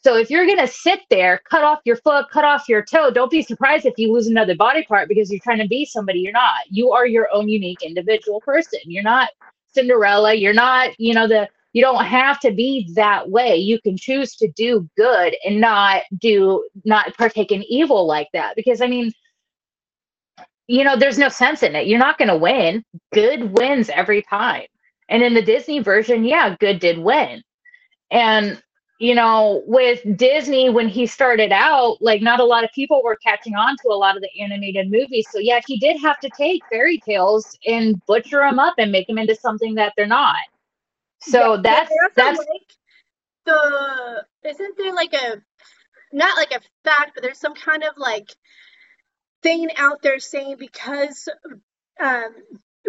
so if you're going to sit there, cut off your foot, cut off your toe, don't be surprised if you lose another body part because you're trying to be somebody you're not. You are your own unique individual person. You're not Cinderella. You're not, you know, the you don't have to be that way. You can choose to do good and not do not partake in evil like that because I mean you know, there's no sense in it. You're not going to win. Good wins every time. And in the Disney version, yeah, good did win. And you know, with Disney when he started out, like not a lot of people were catching on to a lot of the animated movies. So yeah, he did have to take fairy tales and butcher them up and make them into something that they're not. So yeah, that's that's like the isn't there like a not like a fact, but there's some kind of like thing out there saying because um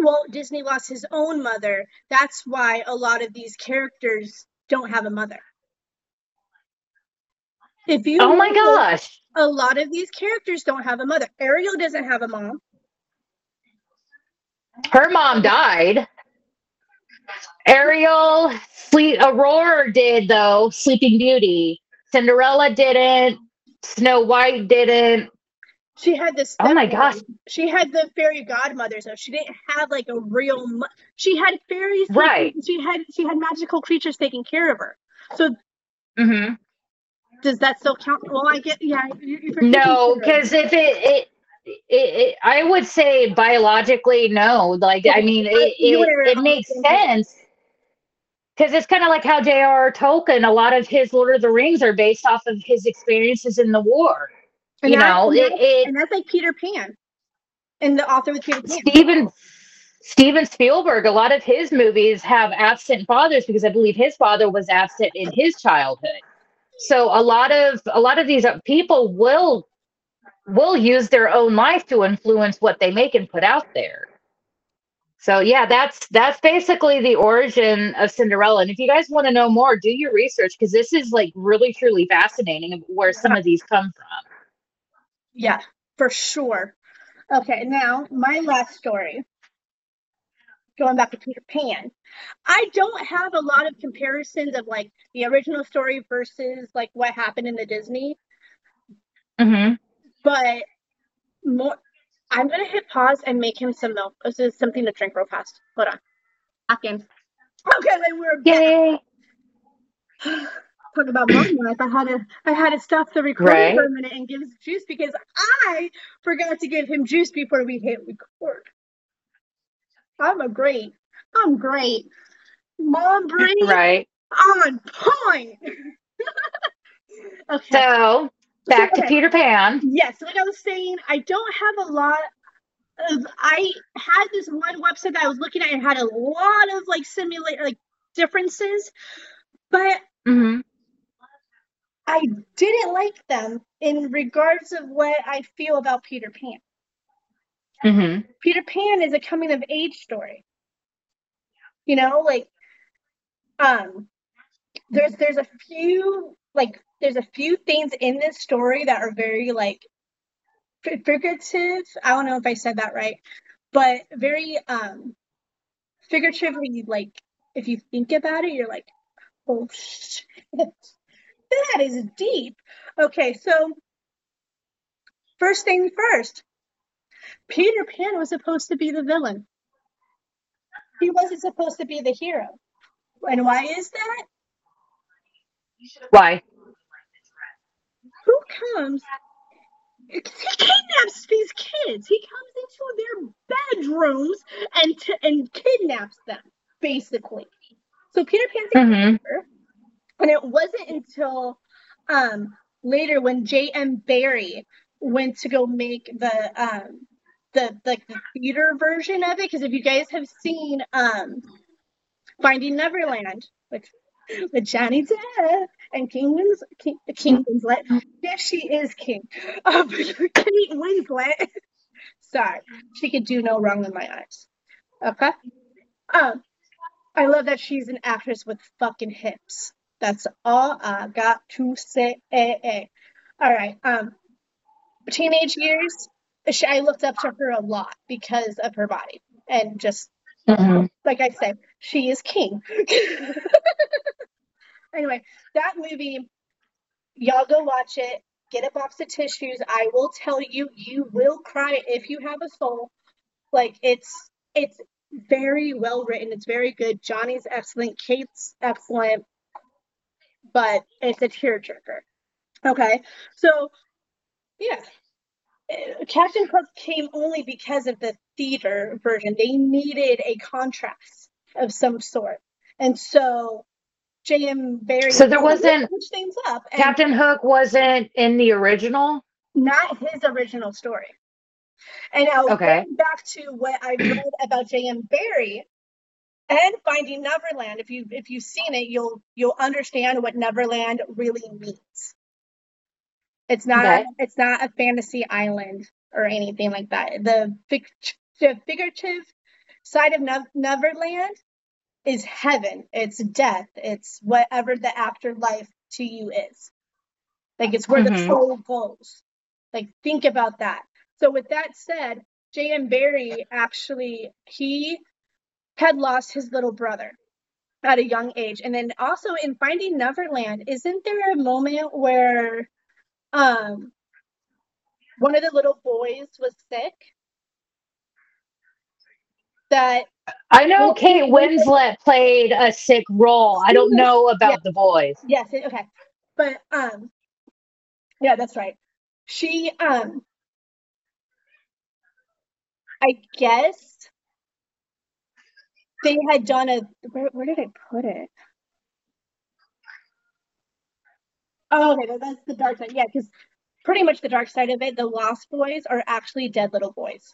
Walt Disney lost his own mother, that's why a lot of these characters don't have a mother. If you Oh my gosh. A lot of these characters don't have a mother. Ariel doesn't have a mom. Her mom died. Ariel, Sleep Aurora did though, Sleeping Beauty. Cinderella didn't. Snow White didn't. She had this. Oh my gosh. She had the fairy godmothers, so she didn't have like a real. She had fairies. Right. Taking, she had she had magical creatures taking care of her. So. Mm-hmm does that still count? Well, I get yeah. No, because if it, it it, it, I would say biologically, no. Like, I mean, it, it, it makes sense because it's kind of like how J.R.R. Tolkien, a lot of his Lord of the Rings are based off of his experiences in the war. And you that, know, and, it, and that's like Peter Pan, and the author with Peter Pan. Steven Steven Spielberg, a lot of his movies have absent fathers because I believe his father was absent in his childhood. So a lot of a lot of these uh, people will will use their own life to influence what they make and put out there. So yeah that's that's basically the origin of cinderella. And if you guys want to know more do your research because this is like really truly fascinating where some of these come from yeah for sure okay now my last story going back to Peter Pan. I don't have a lot of comparisons of like the original story versus like what happened in the Disney. Mm-hmm. But more, I'm gonna hit pause and make him some milk. This is something to drink real fast. Hold on. Hopkins. Okay, then we're Yay. Talk about mom life. I had to I had to stop the recording right. for a minute and give him juice because I forgot to give him juice before we hit record. I'm a great. I'm great. Mom brain. Right. On point. okay. So back okay. to Peter Pan. Yes, like I was saying, I don't have a lot of I had this one website that I was looking at and had a lot of like simulate like differences, but mm-hmm. I didn't like them in regards of what I feel about Peter Pan. Mm-hmm. Peter Pan is a coming of age story. You know, like um there's there's a few like there's a few things in this story that are very like figurative. I don't know if I said that right, but very um figuratively like if you think about it, you're like, oh shit, that is deep. Okay, so first thing first, Peter Pan was supposed to be the villain. He wasn't supposed to be the hero. And why is that? Why? Who comes he kidnaps these kids. He comes into their bedrooms and t- and kidnaps them, basically. So Peter Pan's Mhm. And it wasn't until um, later when J.M. Barrie went to go make the um, the like the theater version of it. Because if you guys have seen um, Finding Neverland with with Johnny Depp and King Wins King, King Winslet, yes, she is King. Uh, Kate Winslet. Sorry, she could do no wrong in my eyes. Okay. Um, I love that she's an actress with fucking hips. That's all I got to say. All right. Um, teenage years, she, I looked up to her a lot because of her body and just Mhm. like I said, she is king. anyway, that movie, y'all go watch it. Get a box of tissues. I will tell you, you will cry if you have a soul. Like it's it's very well written. It's very good. Johnny's excellent. Kate's excellent. But it's a tearjerker. Okay, so yeah, Uh, Captain Hook came only because of the theater version. They needed a contrast of some sort, and so J.M. Barrie. So there wasn't- switch things up. And Captain Hook wasn't in the original. not his original story. And now Okay. going back to what I read about J.M. Barrie and Finding Neverland, if you if you've seen it, you'll you'll understand what Neverland really means. It's not Okay. it's not a fantasy island or anything like that. The, the figurative side of Nev- Neverland is heaven. It's death. It's whatever the afterlife to you is. Like it's where the Mhm. soul goes. Like think about that. So with that said, J.M. Barrie actually he had lost his little brother at a young age. And then also in Finding Neverland, isn't there a moment where um one of the little boys was sick? That I know Kate Winslet played a sick role. I don't know about Yeah. the boys. yes, okay. But um yeah, that's right. She um I guess they had done a where, where did I put it? Oh, okay, that's the dark side. Yeah, because pretty much the dark side of it, the lost boys are actually dead little boys.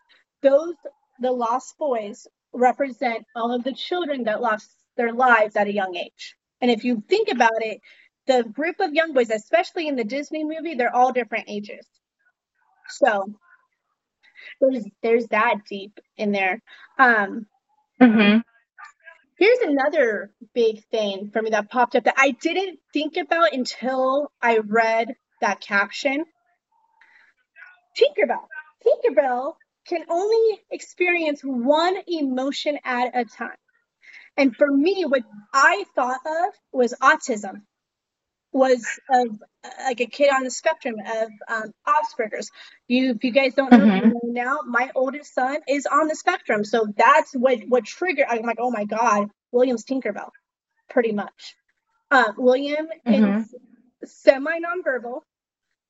Those the lost boys represent all of the children that lost their lives at a young age. And if you think about it, the group of young boys, especially in the Disney movie, they're all different ages. So there's there's that deep in there. Um, hmm Here's another big thing for me that popped up that I didn't think about until I read that caption. Tinkerbell. Tinkerbell can only experience one emotion at a time. And for me, what I thought of was autism, was of uh, like a kid on the spectrum of um, Asperger's. You, if you guys don't know, Mhm. know now, my oldest son is on the spectrum, so that's what what triggered. I'm like, oh my god, William's Tinkerbell, pretty much. Um, William Mhm. is semi nonverbal,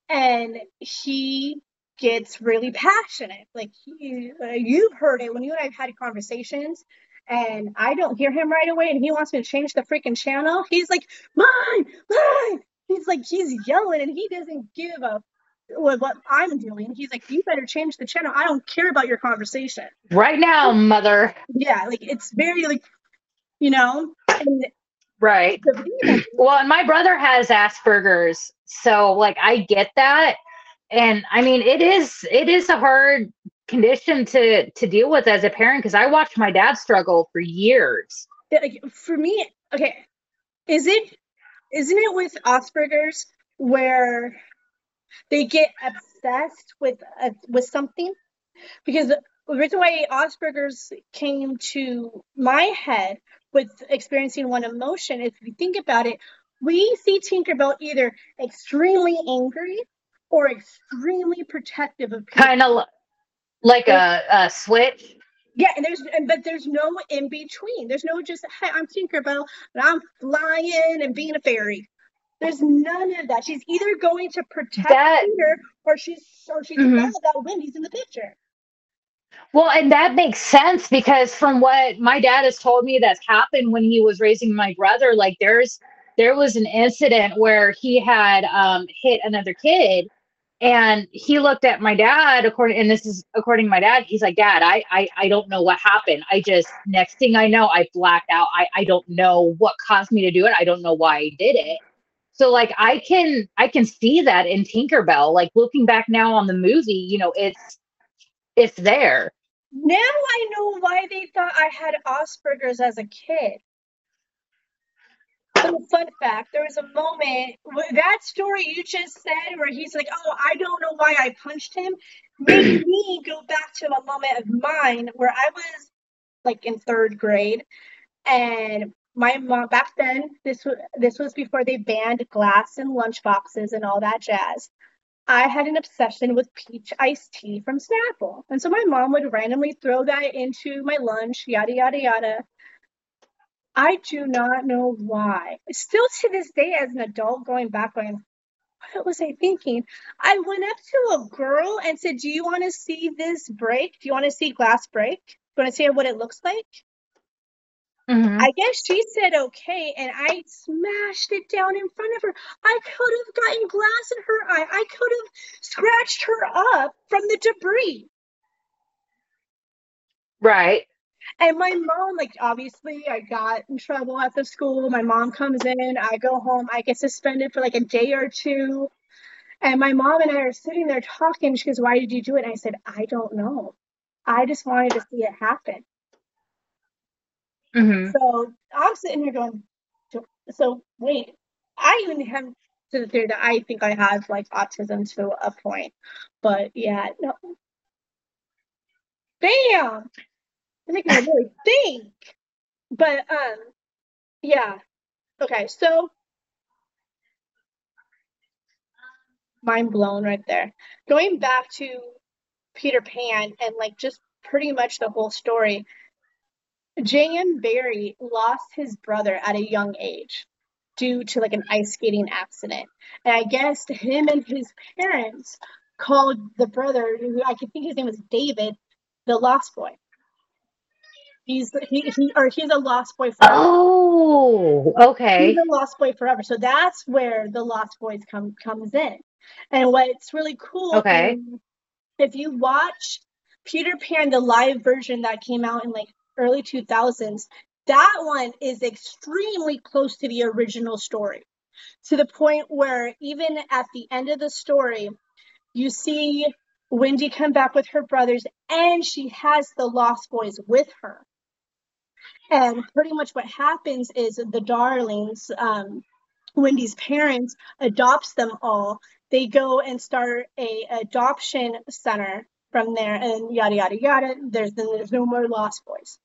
and he gets really passionate. Like he, uh, you've heard it when you and I've had conversations, and I don't hear him right away, and he wants me to change the freaking channel. He's like, mine, mine. He's like, he's yelling, and he doesn't give a with what I'm doing. He's like, you better change the channel. I don't care about your conversation. Right now, mother. Yeah, like it's very like, you know, and Right. the thing about Well, and my brother has Asperger's, so like I get that. And I mean, it is it is a hard condition to to deal with as a parent because I watched my dad struggle for years. For me, okay, is it isn't it with Asperger's where they get obsessed with uh, with something? Because the reason why Asperger's came to my head with experiencing one emotion, if you think about it, we see Tinkerbell either extremely angry or extremely protective of people. Kind of like a, a switch. Yeah, and there's and but there's no in between. There's no just hey, I'm Tinkerbell and I'm flying and being a fairy. There's none of that. She's either going to protect That- Peter or she's or she's Mhm. mad that Wendy's in the picture. Well, and that makes sense because from what my dad has told me that's happened when he was raising my brother, like there's there was an incident where he had um, hit another kid, and he looked at my dad according and this is according to my dad. He's like, Dad, I I, I don't know what happened. I just next thing I know, I blacked out. I I don't know what caused me to do it. I don't know why I did it. So like I can I can see that in Tinkerbell. Like looking back now on the movie, you know, it's it's there. Now I know why they thought I had Asperger's as a kid. So fun fact, there was a moment that story you just said where he's like, "Oh, I don't know why I punched him," made me go back to a moment of mine where I was like in third grade, and my mom back then this was this was before they banned glass and lunch boxes and all that jazz. I had an obsession with peach iced tea from Snapple. And so my mom would randomly throw that into my lunch, yada, yada, yada. I do not know why. Still to this day, as an adult, going back, going, what was I thinking? I went up to a girl and said, Do you want to see this break? Do you want to see glass break? Do you want to see what it looks like? Mhm. I guess she said okay, and I smashed it down in front of her. I could have gotten glass in her eye. I could have scratched her up from the debris. Right. And my mom, like, obviously, I got in trouble at the school. My mom comes in, I go home, I get suspended for like a day or two. And my mom and I are sitting there talking. She goes, Why did you do it? And I said, I don't know. I just wanted to see it happen. hmm So I'm sitting here going, so, so wait, I even have to the theory that I think I have like autism to a point. But yeah, no. Bam! Makes me really think. But um, yeah. Okay, so mind blown right there. Going back to Peter Pan and like just pretty much the whole story. J.M. Barrie lost his brother at a young age due to like an ice skating accident. And I guess him and his parents called the brother, who I could think his name was David, the lost boy. He's he, he or he's a lost boy forever. Oh, okay. He's a lost boy forever. So that's where the Lost Boys come comes in. And what's really cool Okay. if you watch Peter Pan, the live version that came out in like early 2000s, that one is extremely close to the original story. To the point where even at the end of the story, you see Wendy come back with her brothers and she has the Lost Boys with her. And pretty much what happens is the Darlings, um, Wendy's parents adopts them all. They go and start a adoption center from there, and yada yada yada. There's then there's no more Lost Boys.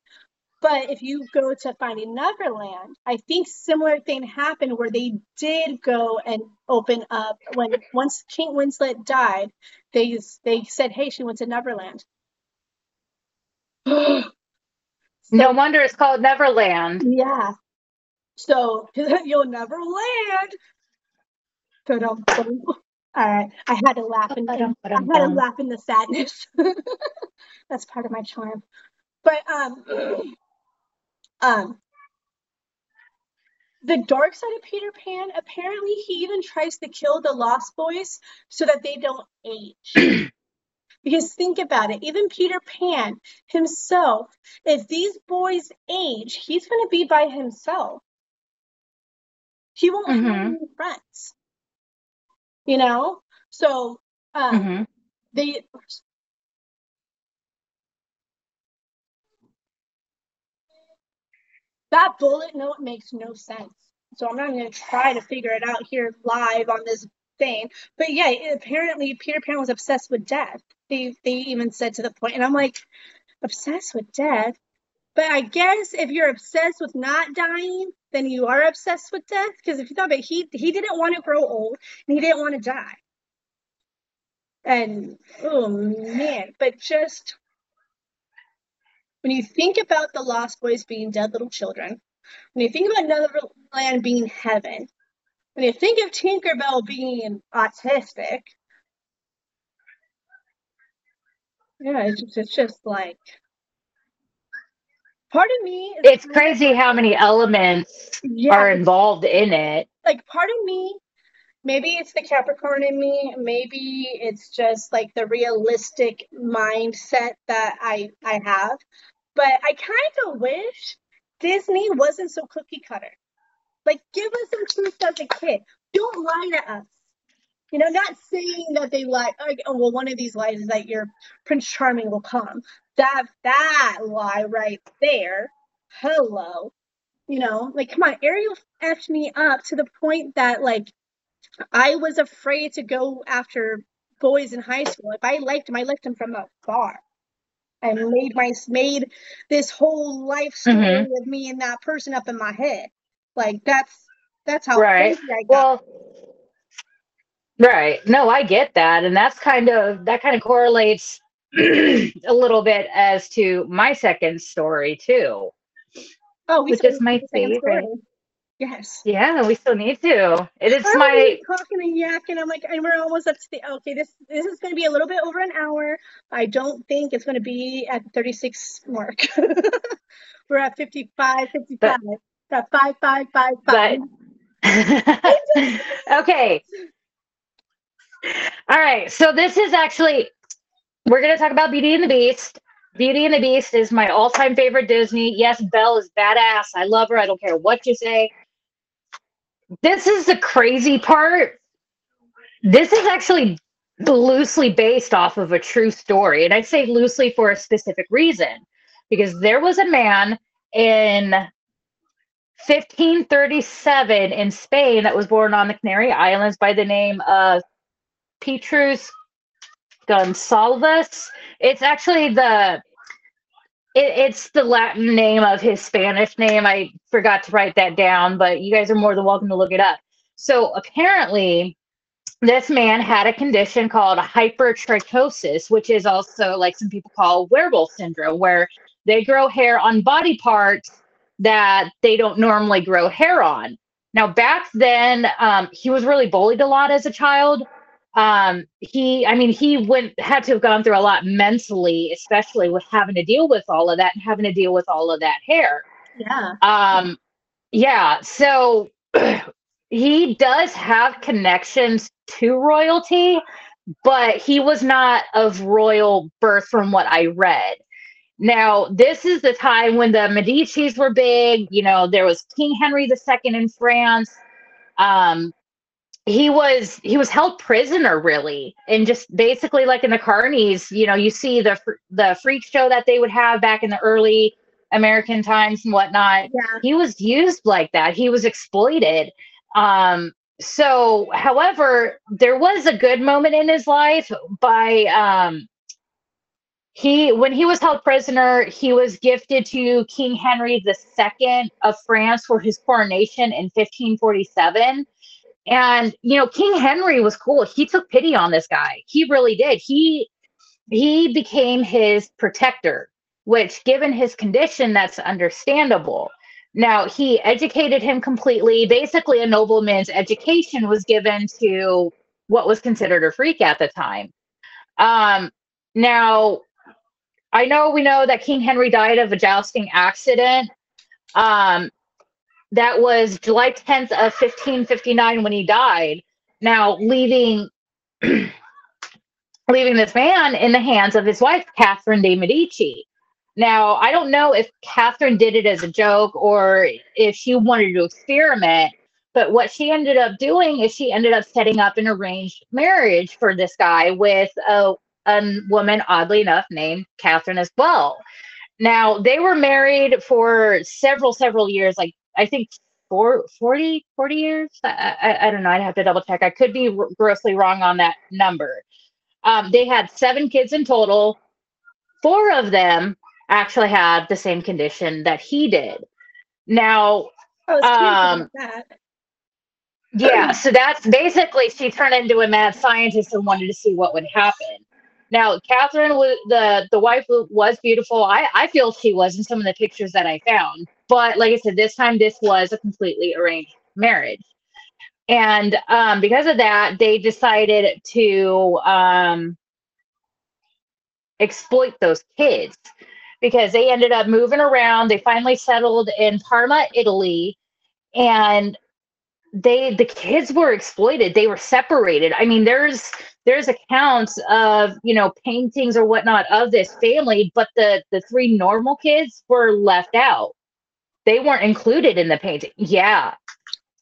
But if you go to Finding Neverland, I think similar thing happened where they did go and open up when once Kate Winslet died, they they said, "Hey, she went to Neverland." No wonder it's called Neverland. Yeah. So you'll never land. All right. I had to laugh in I had to laugh in the sadness. That's part of my charm. But um um the dark side of Peter Pan, apparently he even tries to kill the Lost Boys so that they don't age. Because think about it, even Peter Pan himself, if these boys age, he's going to be by himself. He won't have Mhm. any friends. You know? So, um, hmm they. That bullet note makes no sense. So I'm not going to try to figure it out here live on this thing. But yeah, apparently Peter Pan was obsessed with death. They they even said to the point, and I'm like, obsessed with death. But I guess if you're obsessed with not dying, then you are obsessed with death. Because if you thought about it, he he didn't want to grow old and he didn't want to die. And oh man, but just when you think about the Lost Boys being dead little children, when you think about Neverland being heaven, when you think of Tinkerbell being autistic, yeah, it's just, it's just like part of me. It's crazy how many elements yeah, are involved in it. like part of me maybe it's the capricorn in me maybe it's just like the realistic mindset that i i have but i kind of wish disney wasn't so cookie cutter like give us some truth as a kid don't lie to us you know not saying that they lie like oh well one of these lies is that your prince charming will come that that lie right there hello you know like come on ariel effed me up to the point that like I was afraid to go after boys in high school. If I liked him, I liked him from afar. I made my made this whole life story Mhm. with me and that person up in my head. Like that's that's how Right. crazy I got. Well, right. No, I get that. And that's kind of that kind of correlates a little bit as to my second story too. oh, we which still is my favorite. story. Yes. Yeah, we still need to. It is my talking and yakking? I'm like, and we're almost up to the okay. This this is going to be a little bit over an hour. I don't think it's going to be at the 36 mark. we're at 55, 55. But- That five, five, five, five. but okay. All right. So this is actually we're gonna talk about Beauty and the Beast. Beauty and the Beast is my all-time favorite Disney. Yes, Belle is badass. I love her. I don't care what you say. This is the crazy part. This is actually loosely based off of a true story. And I say loosely for a specific reason. Because there was a man in 1537 in Spain that was born on the Canary Islands by the name of Petrus Gonsalvus. It's actually the it, it's the Latin name of his Spanish name. I forgot to write that down, but you guys are more than welcome to look it up. So apparently, this man had a condition called hypertrichosis, which is also like some people call werewolf syndrome, where they grow hair on body parts that they don't normally grow hair on. Now, back then, um, he was really bullied a lot as a child. Um, he, I mean, he went had to have gone through a lot mentally, especially with having to deal with all of that and having to deal with all of that hair. Yeah. Um, yeah, so he does have connections to royalty, but he was not of royal birth from what I read. Now, this is the time when the Medicis were big. You know, there was King Henry II in France. Um, he was he was held prisoner really, and just basically like in the Carnies, you know, you see the the freak show that they would have back in the early American times and whatnot. Yeah. he was used like that. He was exploited. Um so however there was a good moment in his life by um he when he was held prisoner he was gifted to king henry ii of france for his coronation in 1547 and you know king henry was cool. He took pity on this guy. He really did. He he became his protector which given his condition that's understandable. Now he educated him completely. Basically a nobleman's education was given to what was considered a freak at the time. Um now i know we know that king henry died of a jousting accident. Um that was july 10th of 1559 when he died now leaving leaving this man in the hands of his wife catherine de medici now, I don't know if Catherine did it as a joke or if she wanted to experiment, but what she ended up doing is she ended up setting up an arranged marriage for this guy with a, a woman, oddly enough, named Catherine as well. Now, they were married for several, several years, like I think four, 40, 40 years. I, I, I don't know. I'd have to double check. I could be r- grossly wrong on that number. Um, they had seven kids in total. Four of them actually had the same condition that he did. Now, was Um, that. yeah, so that's basically she turned into a mad scientist and wanted to see what would happen. Now, Catherine was the the wife wa- was beautiful. I I feel she was in some of the pictures that I found, but like I said, this time this was a completely arranged marriage. And um, because of that, they decided to um, exploit those kids because they ended up moving around. They finally settled in Parma, Italy, and they the kids were exploited. They were separated. I mean, there's there's accounts of you know paintings or whatnot of this family, but the the three normal kids were left out. They weren't included in the painting. Yeah,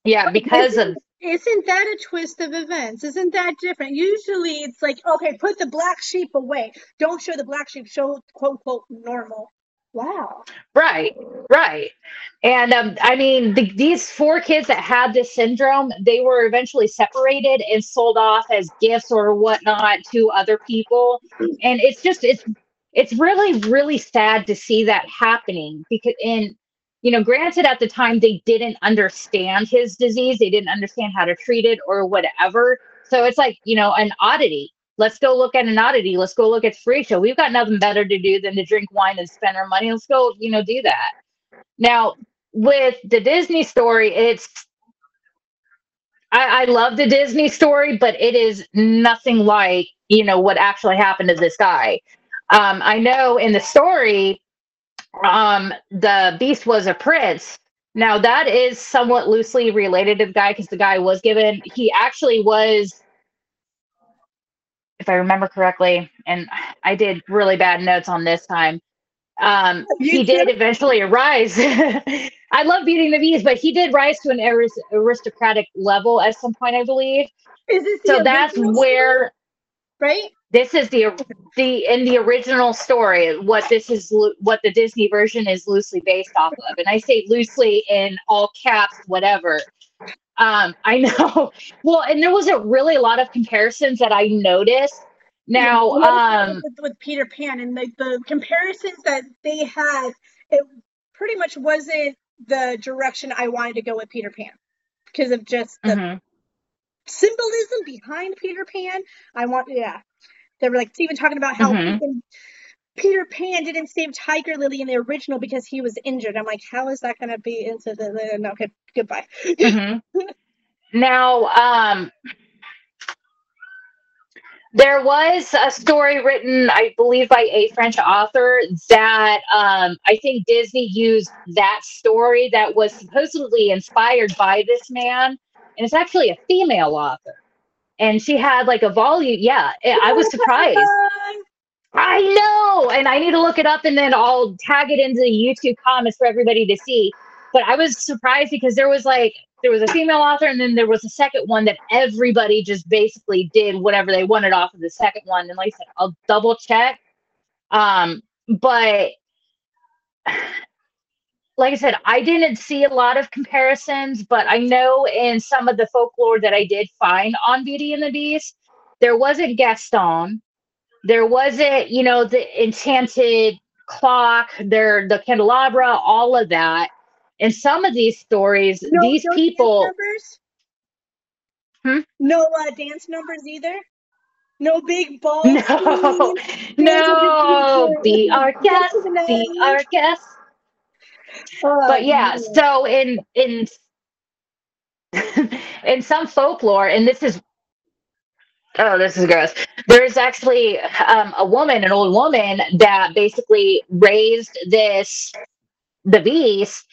yeah, because of isn't that a twist of events? Isn't that different? Usually it's like, okay, put the black sheep away. Don't show the black sheep, show quote unquote normal. Wow. Right, right. And um, I mean, the, these four kids that had this syndrome, they were eventually separated and sold off as gifts or whatnot to other people. And it's just, it's, it's really, really sad to see that happening because in you know, granted, at the time they didn't understand his disease, they didn't understand how to treat it or whatever. So it's like, you know, an oddity. Let's go look at an oddity. Let's go look at free show. We've got nothing better to do than to drink wine and spend our money. Let's go, you know, do that. Now, with the Disney story, it's I, I love the Disney story, but it is nothing like, you know, what actually happened to this guy. Um, I know in the story, um, the beast was a prince. Now that is somewhat loosely related to the guy because the guy was given. He actually was, if I remember correctly, and I did really bad notes on this time. Um, he did eventually rise. I love beating the Beast, but he did rise to an aristocratic level at some point, I believe. so that's where, right? This is the the in the original story what this is what the disney version is loosely based off of. And i say loosely in all caps whatever. Um i know. Well and there wasn't really a lot of comparisons that i noticed. Now um with, with, peter pan and like the comparisons that they had it pretty much wasn't the direction i wanted to go with peter pan because of just the mm-hmm. symbolism behind peter pan. I want yeah they were like even talking about how mm-hmm. Peter Pan didn't save Tiger Lily in the original because he was injured. I'm like, how is that going to be into the? No, okay, goodbye. Mm-hmm. now, um, there was a story written, I believe, by a French author that um, I think Disney used that story that was supposedly inspired by this man, and it's actually a female author and she had like a volume. Yeah, I was surprised. I know, and I need to look it up, and then I'll tag it into the YouTube comments for everybody to see. But I was surprised because there was like there was a female author, and then there was a second one that everybody just basically did whatever they wanted off of the second one. And like I said, I'll double check. Um, but like I said, I didn't see a lot of comparisons, but I know in some of the folklore that I did find on Beauty and the Beast, there wasn't Gaston, there wasn't, you know, the enchanted clock, there the candelabra, all of that. In some of these stories, no, these no people dance hmm? no uh, dance numbers either. No big balls. No, no. Be our guest. Be our guest Oh, but yeah, so in in in some folklore, and this is oh, this is gross. There's actually um, a woman, an old woman, that basically raised this the beast.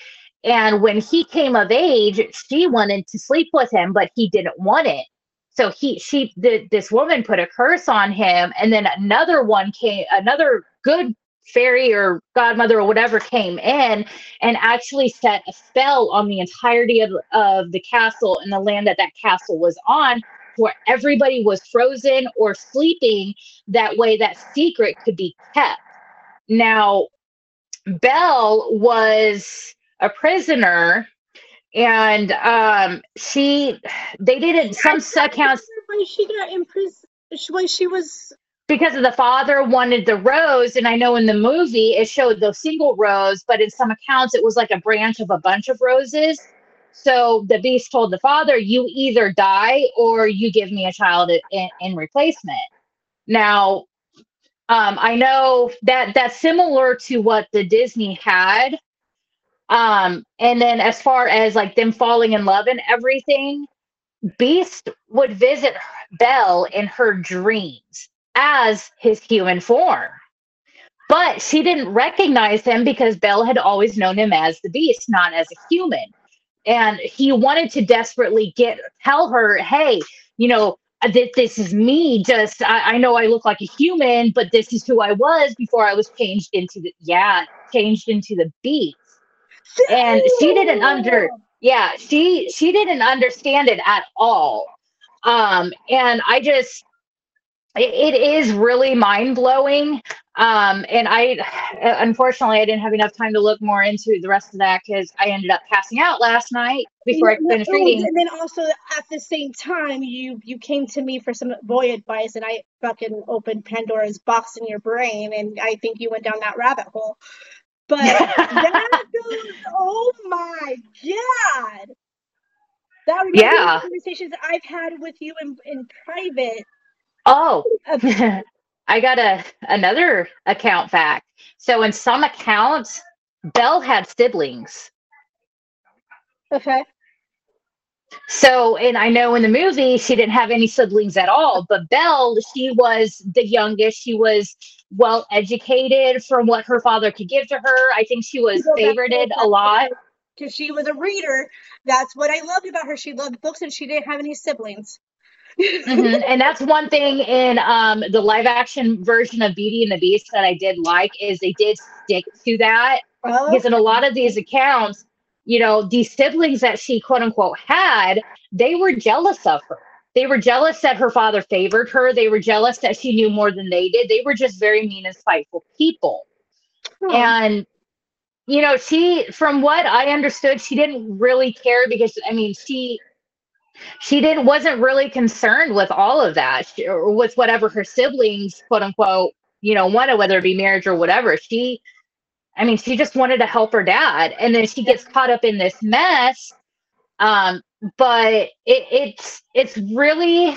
And when he came of age, she wanted to sleep with him, but he didn't want it. So he, she, the, this woman put a curse on him, and then another one came, another good fairy or godmother or whatever came in and actually set a spell on the entirety of, of the castle and the land that that castle was on where everybody was frozen or sleeping that way that secret could be kept. Now belle was a prisoner and um she they didn't some accounts when she got imprisoned when she was because of the father wanted the rose and i know in the movie it showed the single rose but in some accounts it was like a branch of a bunch of roses. So the beast told the father you either die or you give me a child in, in replacement. Now um, i know that that's similar to what the disney had um, and then as far as like them falling in love and everything Beast would visit Belle in her dreams as his human form. But she didn't recognize him because Belle had always known him as the Beast, not as a human. And he wanted to desperately get tell her, hey, you know, this, this is me. Just I, I know I look like a human, but this is who I was before I was changed into the yeah, changed into the Beast. And she didn't under yeah, she she didn't understand it at all. Um, and I just it, is really mind blowing. Um, and I, unfortunately, I didn't have enough time to look more into the rest of that because I ended up passing out last night before I finished reading. And then also at the same time, you you came to me for some boy advice, and I fucking opened Pandora's box in your brain, and I think you went down that rabbit hole. But that goes, oh my god, that reminds Yeah. of conversations I've had with you in in private. Oh, I got a another account fact. So in some accounts, Belle had siblings. okay. So, and I know in the movie she didn't have any siblings at all, but Belle, she was the youngest. She was well educated from what her father could give to her. I think she was favorited a lot. because she was a reader. That's what I loved about her. She loved books and she didn't have any siblings. Mhm. And that's one thing in um, the live action version of Beauty and the Beast that I did like is they did stick to that Oh, because in a lot of these accounts, you know, these siblings that she quote unquote had, they were jealous of her. They were jealous that her father favored her. They were jealous that she knew more than they did. They were just very mean and spiteful people. hmm. And, you know, she, from what I understood, she didn't really care because, I mean, she, she didn't wasn't really concerned with all of that. She, or with whatever her siblings quote unquote you know wanted whether it be marriage or whatever. She i mean she just wanted to help her dad. And then she gets caught up in this mess um but it, it's it's really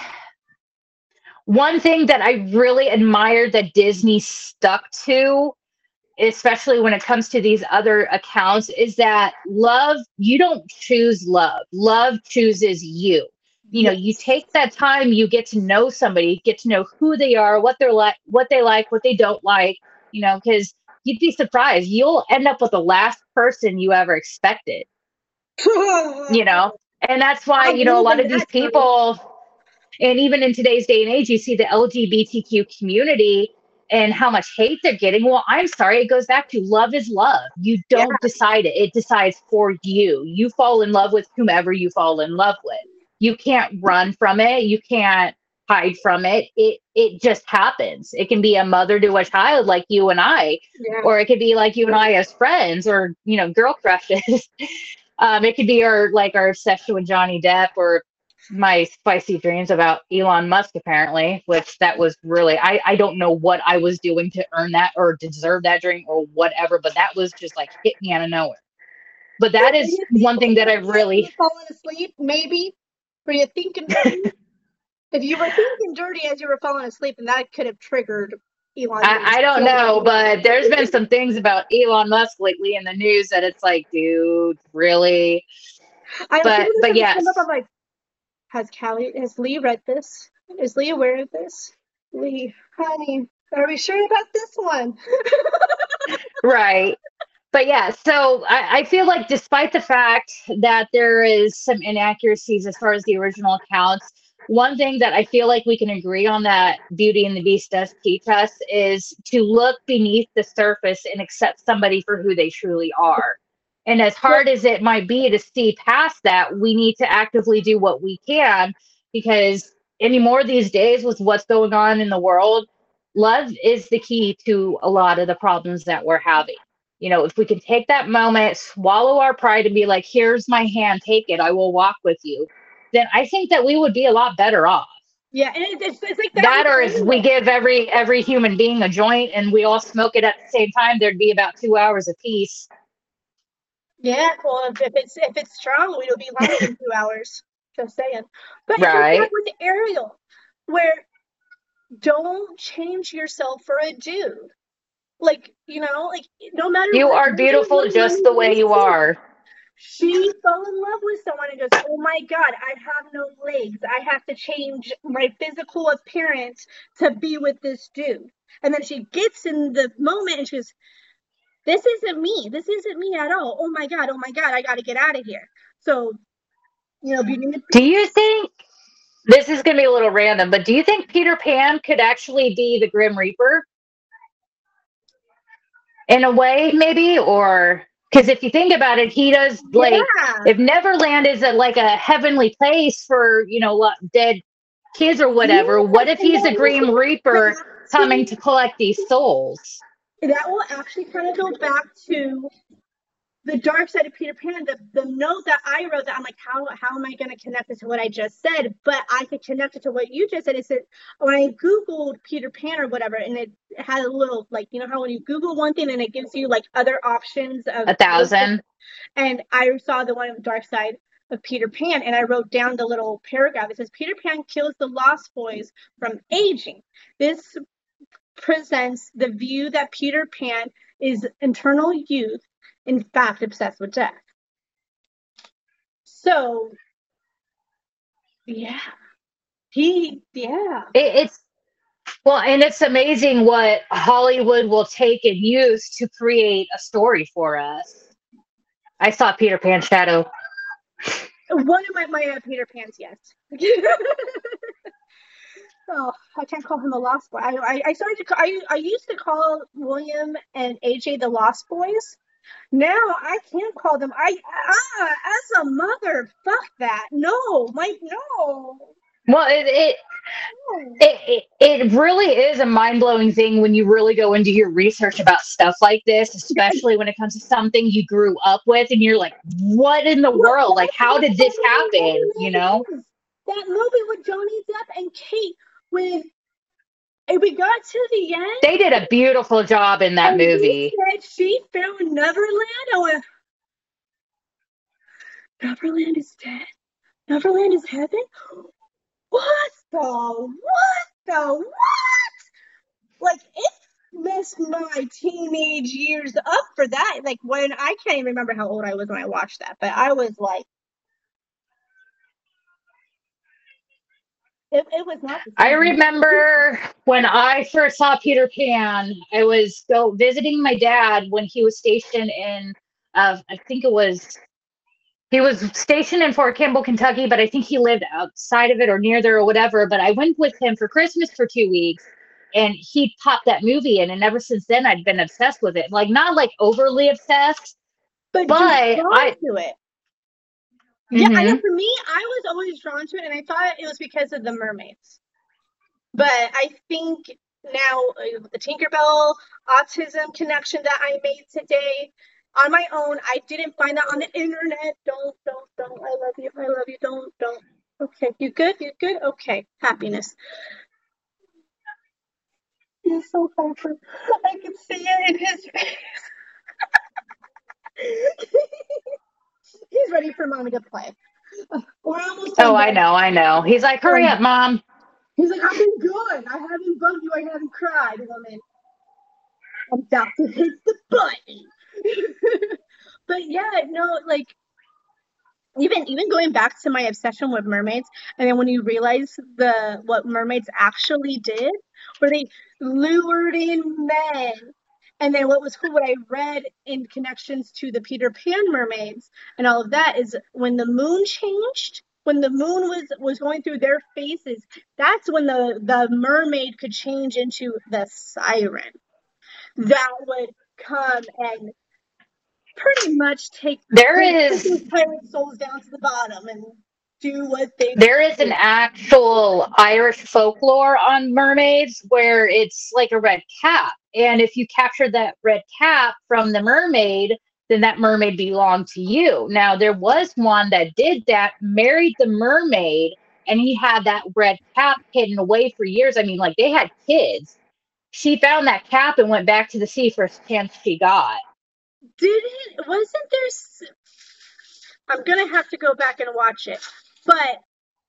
one thing that i really admired that disney stuck to especially when it comes to these other accounts is that love you don't choose love. Love chooses you. You know you take that time you get to know somebody get to know who they are what they're like what they like what they don't like you know because you'd be surprised. You'll end up with the last person you ever expected. You know? And that's why I you know a lot of these people and even in today's day and age you see the lgbtq community and how much hate they're getting. Well i'm sorry it goes back to love is love. You don't decide it it decides for you. You fall in love with whomever you fall in love with. You can't run from it you can't hide from it. It it just happens. It can be a mother to a child like you and i Yeah. or it could be like you and I as friends or you know girl crushes. um, it could be our like our obsession with Johnny Depp or my spicy dreams about Elon Musk apparently, which that was really I I don't know what I was doing to earn that or deserve that dream or whatever, but that was just like hit me out of nowhere. But that is one thing that I really falling asleep? Maybe. Were you thinking if you were thinking dirty as you were falling asleep, and that could have triggered Elon I, I don't know, but there's been some things about Elon Musk lately in the news that it's like, dude, really? I But but just have to yes. up. I'm like, has Callie, has Lee read this? Is Lee aware of this? Lee, honey, are we sure about this one? Right. But yeah, so I, I feel like despite the fact that there is some inaccuracies as far as the original accounts, one thing that I feel like we can agree on that Beauty and the Beast does teach us is to look beneath the surface and accept somebody for who they truly are. And as hard as it might be to see past that, we need to actively do what we can because anymore these days with what's going on in the world, love is the key to a lot of the problems that we're having you know, if we can take that moment, swallow our pride, and be like, here's my hand, take it, I will walk with you, then I think that we would be a lot better off. Yeah, and it's, it's like that. That or if we give every every human being a joint and we all smoke it at the same time, there'd be about two hours apiece. Yeah, well, if, if it's if it's strong, we'll be longer than two hours. Just saying. But it's like that Right. with Ariel, where don't change yourself for a dude. Like you know, like no matter You are beautiful what just the way you are. she fell in love with someone and goes, Oh my God, I have no legs. I have to change my physical appearance to be with this dude. And then she gets in the moment and she goes, This isn't me. This isn't me at all. Oh my God, oh my God, I got to get out of here. So, you know, and Do you think this is going to be a little random, but do you think Peter Pan could actually be the Grim Reaper? In a way, maybe? Or because if you think about it, he does like yeah. if Neverland is a, like a heavenly place for you know dead kids or whatever. Yeah, what if he's a Grim Reaper coming to collect these souls? That will actually kind of go back to the dark side of Peter Pan. The, the note that I wrote that I'm like, how how am I going to connect it to what I just said? But I could connect it to what you just said. It said when I googled Peter Pan or whatever, and it had a little like you know how when you Google one thing and it gives you like other options of A thousand. and I saw the one dark side of Peter Pan, and I wrote down the little paragraph. It says Peter Pan kills the Lost Boys from aging. This presents the view that Peter Pan is internal youth, in fact, obsessed with death. So, yeah, he, yeah, It, it's well, and it's amazing what Hollywood will take and use to create a story for us. I saw Peter Pan Shadow. one of my my uh, Peter Pans, yes. oh, I can't call him the Lost Boy. I, I, I started to I I used to call William and AJ the Lost Boys. Now I can't call them. I ah as a mother, fuck that. No, my no. Well, it it, no. it it it really is a mind blowing thing when you really go into your research about stuff like this, especially when it comes to something you grew up with, and you're like, "What in the world? Like, how did this happen?" You know? that movie with Johnny Depp and Kate and we got to the end. They did a beautiful job in that movie. she found Neverland. I went, Neverland is dead. Neverland is heaven. What the what the what? Like it messed my teenage years up for that. Like when I can't even remember how old I was when I watched that, but I was like, it, it was not. I remember when I first saw Peter Pan, I was go visiting my dad when he was stationed in uh, I think it was he was stationed in Fort Campbell, Kentucky, but I think he lived outside of it or near there or whatever. But I went with him for Christmas for two weeks and he popped that movie in and ever since then I'd been obsessed with it. Like not like overly obsessed. but, but I- to it. Yeah, I know. Mhm. For me, I was always drawn to it, and I thought it was because of the mermaids. But I think now uh, the Tinkerbell autism connection that I made today on my own, I didn't find that on the internet. Don't, don't, don't. I love you. I love you. Don't, don't. Okay, you good? You good? Okay, happiness. He's so hyper. I can see it in his face. He's ready for mommy to play. We're almost Oh, I know, I know. He's like, hurry up, mom. He's like, I've been good. I haven't bugged you. I haven't cried. Woman. I'm about to hit the button. but yeah, no, like even even going back to my obsession with mermaids, and then when you realize the what mermaids actually did, where they lured in men. And then what was cool, what I read in connections to the Peter Pan mermaids and all of that is when the moon changed, when the moon was was going through their faces, that's when the the mermaid could change into the siren that would come and pretty much take There is pirate souls down to the bottom and do what they There is an actual Irish folklore on mermaids where it's like a red cap. And if you captured that red cap from the mermaid, then that mermaid belonged to you. Now, there was one that did that, married the mermaid, and he had that red cap hidden away for years. I mean, like they had kids. She found that cap and went back to the sea first chance she got. didn't wasn't there I'm gonna have to go back and watch it but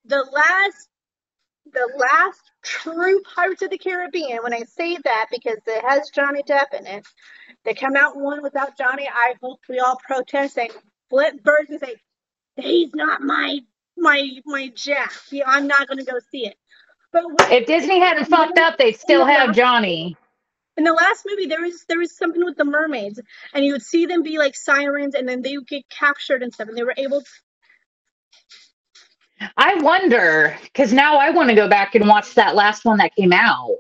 the last the last true Pirates of the Caribbean when I say that because it has Johnny Depp in it they come out one without Johnny I hope we all protest and flip birds and say, "He's not my my my Jack. I'm not going to go see it." But If Disney hadn't fucked up, they'd still have Johnny. in the last movie, there was there was something with the mermaids, and you would see them be like sirens, and then they would get captured and stuff, and they were able. I wonder because now I want to go back and watch that last one that came out.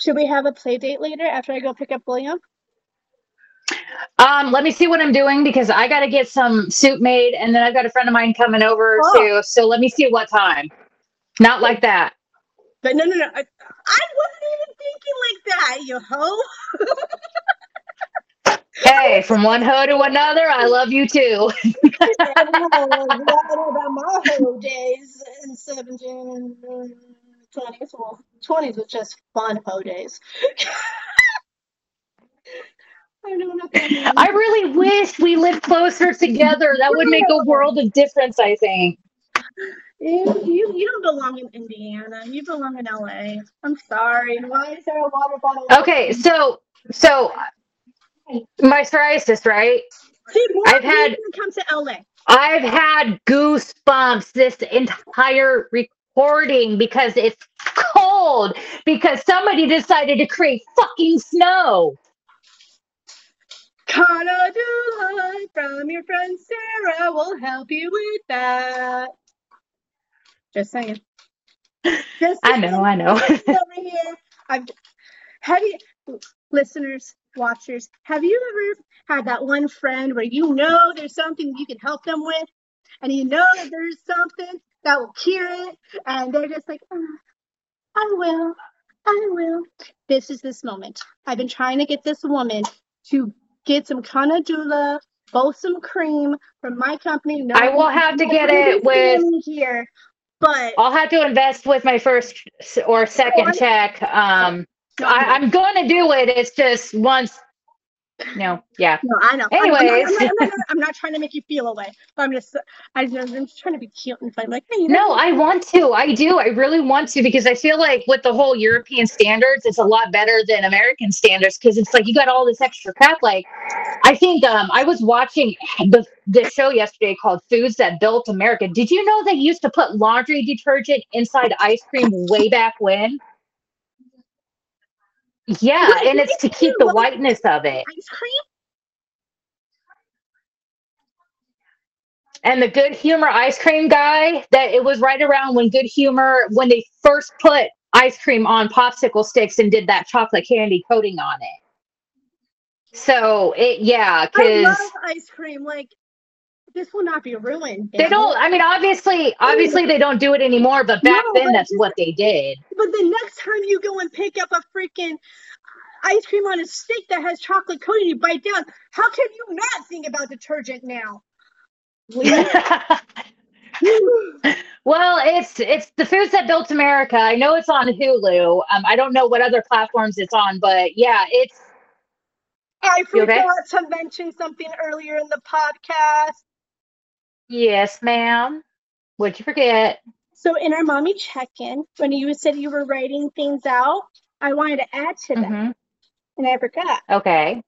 Should we have a play date later after I go pick up William? Um, let me see what I'm doing because I got to get some soup made, and then I've got a friend of mine coming over Oh. too. So let me see what time. Not like that. But no, no, no. I, I wasn't even thinking like that, you hoe. Hey, from one hoe to another, I love you too. I don't know about my whole days in 17 20s. Well, 20s was just fun hoe days. I don't know what that means. I really wish we lived closer together. That would make a world of difference, I think. You, you, you don't belong in Indiana. You belong in LA. I'm sorry. Why is there a water bottle? Okay, so so my psoriasis, right? See, I've had- come to LA. I've had goosebumps this entire recording because it's cold because somebody decided to create fucking snow. Calendula from your friend Sarah will help you with that. Just saying. Just I know, I know. over here. I've have you listeners, watchers, have you ever had that one friend where you know there's something you can help them with, and you know that there's something that will cure it, and they're just like, "Uh, I will, I will. This is this moment. I've been trying to get this woman to get some Calendula balsam cream from my company. No, I will have to get it with here, but I'll have to invest with my first or second check. Um I, I'm gonna do it. It's just once no, yeah. No, I know. I'm- I'm not- Anyways. I'm not, I'm, not, I'm not trying to make you feel away. But I'm just, I just, I'm just trying to be cute and funny. Like, hey, you know, No, I want to. I do. I really want to because I feel like with the whole European standards, it's a lot better than American standards because it's like you got all this extra crap. Like, I think um, I was watching the the show yesterday called Foods That Built America. Did you know they used to put laundry detergent inside ice cream way back when? Yeah, and it's to keep the whiteness of it. ice cream. and the good humor ice cream guy that it was right around when good humor when they first put ice cream on popsicle sticks and did that chocolate candy coating on it so it yeah because ice cream. Like, this will not be ruined. they don't i mean obviously obviously they don't do it anymore but back No, then but that's what they did But the next time you go and pick up a freaking ice cream on a stick that has chocolate coating, you bite down. How can you not think about detergent now? well it's it's the foods that built america i know it's on hulu um, i don't know what other platforms it's on but yeah it's I You okay? forgot to mention something earlier in the podcast. Yes ma'am what'd you forget So in our mommy check-in, when you said you were writing things out, I wanted to add to that, Mhm. and I forgot. okay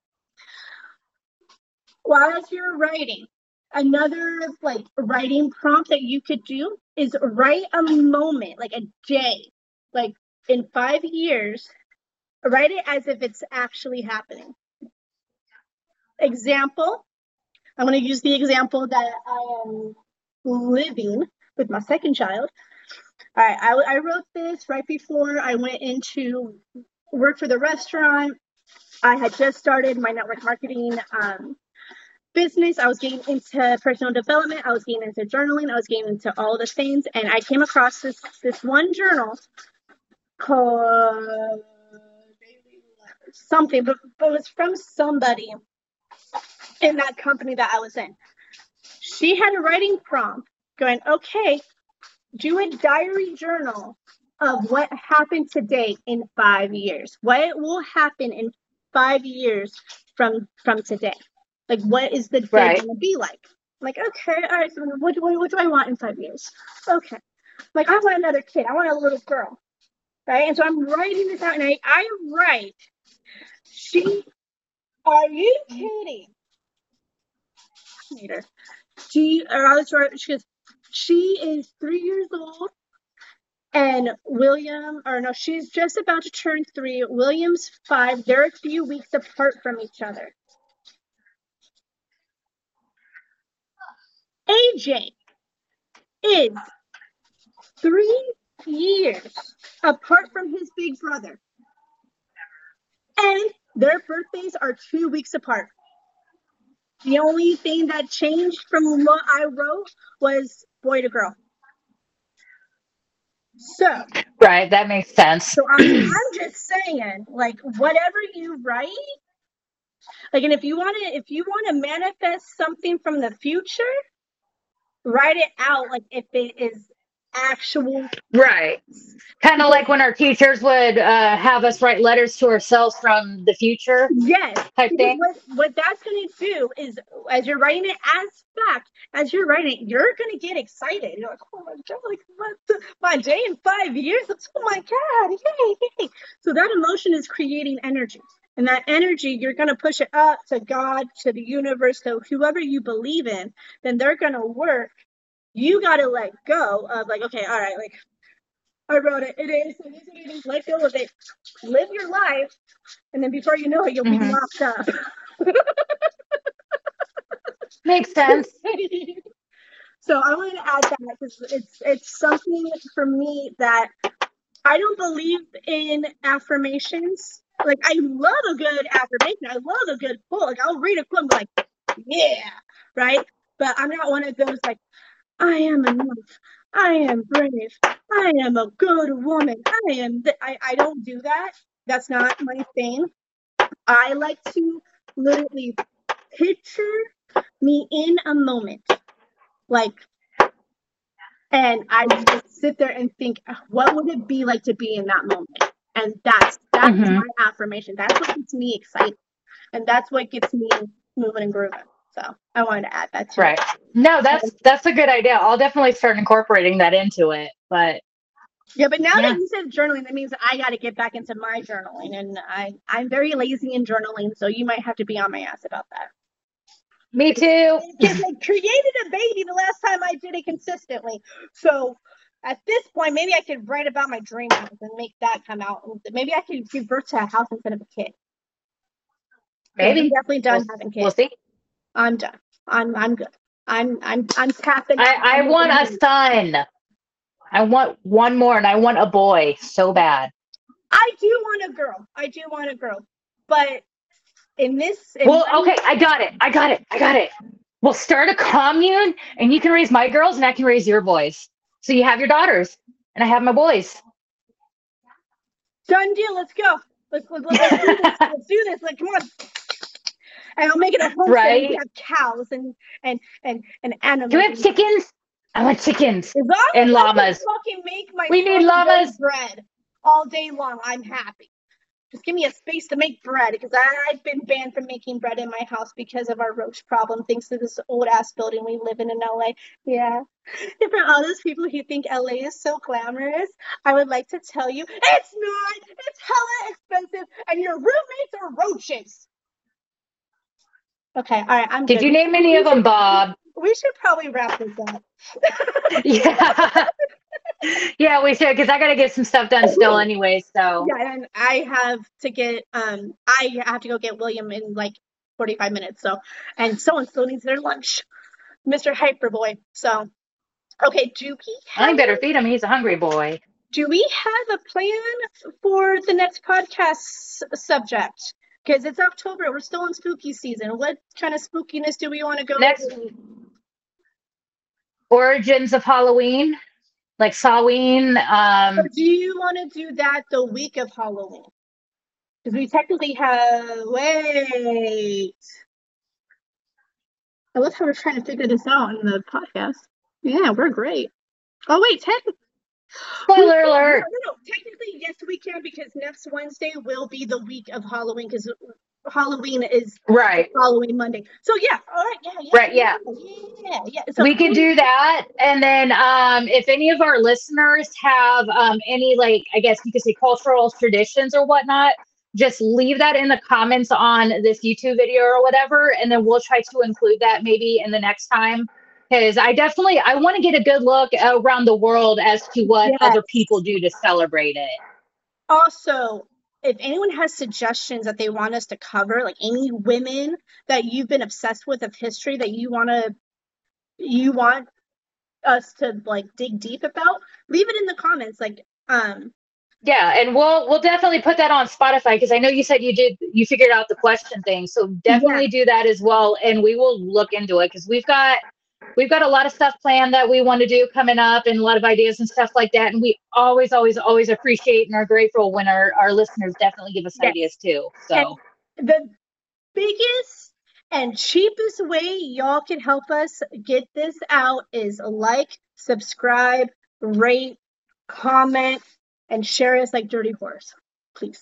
While as you're writing, another like writing prompt that you could do is write a moment, like a day, like in five years. Write it as if it's actually happening. Example. I'm going to use the example that I am living with my second child. All right, I, I wrote this right before I went into work for the restaurant. I had just started my network marketing um, business. I was getting into personal development. I was getting into journaling. I was getting into all the things, and I came across this this one journal called something, but, but it was from somebody in that company that I was in. She had a writing prompt going, okay, do a diary journal of what happened today in five years. What will happen in five years from from today? Like, what is the day Right. going to be like? Like, okay, all right. So, what do I, what do I want in five years? Okay, like I want another kid. I want a little girl, right? And so I'm writing this out, and I I write. She, are you kidding? She, or right, she goes, she is three years old and William, or no, she's just about to turn three. William's five. They're a few weeks apart from each other. AJ is three years apart from his big brother. And their birthdays are two weeks apart. The only thing that changed from what I wrote was boy to girl. So, Right, that makes sense. so I'm, I'm just saying, like, whatever you write, like, and if you want to, if you want to manifest something from the future, write it out, like, if it is actual. Right. Kind of like when our teachers would uh, have us write letters to ourselves from the future Yes. type Because thing. what, what that's going to do is, as you're writing it as fact, as you're writing it, you're going to get excited. You're like, oh my God, like what my day in five years? Oh my God, yay, yay. So that emotion is creating energy. And that energy, you're going to push it up to God, to the universe, to whoever you believe in, then they're going to work. You got to let go of, like, okay, all right, like, I wrote it. It is. It is. It is. Let go of it. Live your life. And then before you know it, you'll Mhm. be locked up. Makes sense. so I wanted to add that because it's it's something for me that I don't believe in affirmations. Like I love a good affirmation. I love a good quote. Like I'll read a quote and be like, yeah, right. But I'm not one of those like, I am enough. I am brave. I am a good woman. I am. Th-. I I don't do that. That's not my thing. I like to literally picture me in a moment. Like, and I just sit there and think, what would it be like to be in that moment? And that's that's Mhm. my affirmation. That's what gets me excited. And that's what gets me moving and grooving. So I wanted to add that to Right. No, that's that's a good idea. I'll definitely start incorporating that into it. But Yeah, but now Yeah. that you said journaling, that means I got to get back into my journaling, and I I'm very lazy in journaling, so you might have to be on my ass about that. me too. Because I created a baby the last time I did it consistently, so at this point, maybe I could write about my dream house and make that come out. Maybe I could give birth to a house instead of a kid. I'm Maybe definitely done We'll- having kids. we'll see. I'm done. I'm I'm good. I'm I'm I'm tapping. I, I want a son. I want one more and I want a boy so bad. I do want a girl. I do want a girl, but in this, in Well, okay, I got it. I got it. I got it. We'll start a commune and you can raise my girls and I can raise your boys. So you have your daughters and I have my boys. Done deal. Let's go. Let's let's, let's, do this. let's do this. Like, come on. And I'll make it a home Right. We have cows and and and and animals. Do we have chickens? I want chickens. And as I can llamas? fucking make my We need llamas. bread all day long. I'm happy. Just give me a space to make bread because I've been banned from making bread in my house because of our roach problem, thanks to this old ass building we live in in LA. Yeah. And for all those people who think LA is so glamorous, I would like to tell you it's not. It's hella expensive, and your roommates are roaches. Okay, all right, I'm Did good. you name any of them, Bob? We should probably wrap this up. Yeah. yeah, we should because I got to get some stuff done still anyway. So Yeah, and I have to get um I have to go get William in like 45 minutes. So and someone still needs their lunch. Mr. Hyperboy. So okay, do we I better feed him. He's a hungry boy. do we have a plan for the next podcast subject? Because it's October, we're still in spooky season. What kind of spookiness do we want to go Next- with? Origins of Halloween, like Samhain. Um, Or do you want to do that the week of Halloween? Because we technically have. Wait. I love how we're trying to figure this out in the podcast. Yeah, we're great. Oh, wait, technically. Spoiler alert. No, no, technically, yes, we can because next Wednesday will be the week of Halloween because Halloween is Right. Halloween Monday. So, yeah, all right, yeah, yeah. Right, yeah. Yeah, yeah. So we can do that and then um, if any of our listeners have um, any like i guess you could say cultural traditions or whatnot just leave that in the comments on this YouTube video or whatever, and then we'll try to include that maybe in the next time. Because I definitely I want to get a good look around the world as to what Yes. other people do to celebrate it. Also, if anyone has suggestions that they want us to cover, like any women that you've been obsessed with of history that you want to you want us to like dig deep about, leave it in the comments. Like, um, Yeah, and we'll we'll definitely put that on Spotify because I know you said you did you figured out the question thing. So definitely do that as well, and we will look into it because we've got we've got a lot of stuff planned that we want to do coming up and a lot of ideas and stuff like that. And we always, always, always appreciate and are grateful when our, our listeners definitely give us Yes. ideas too. So the biggest and cheapest way y'all can help us get this out is like, subscribe, rate, comment, and share us like Dirty Horse, please.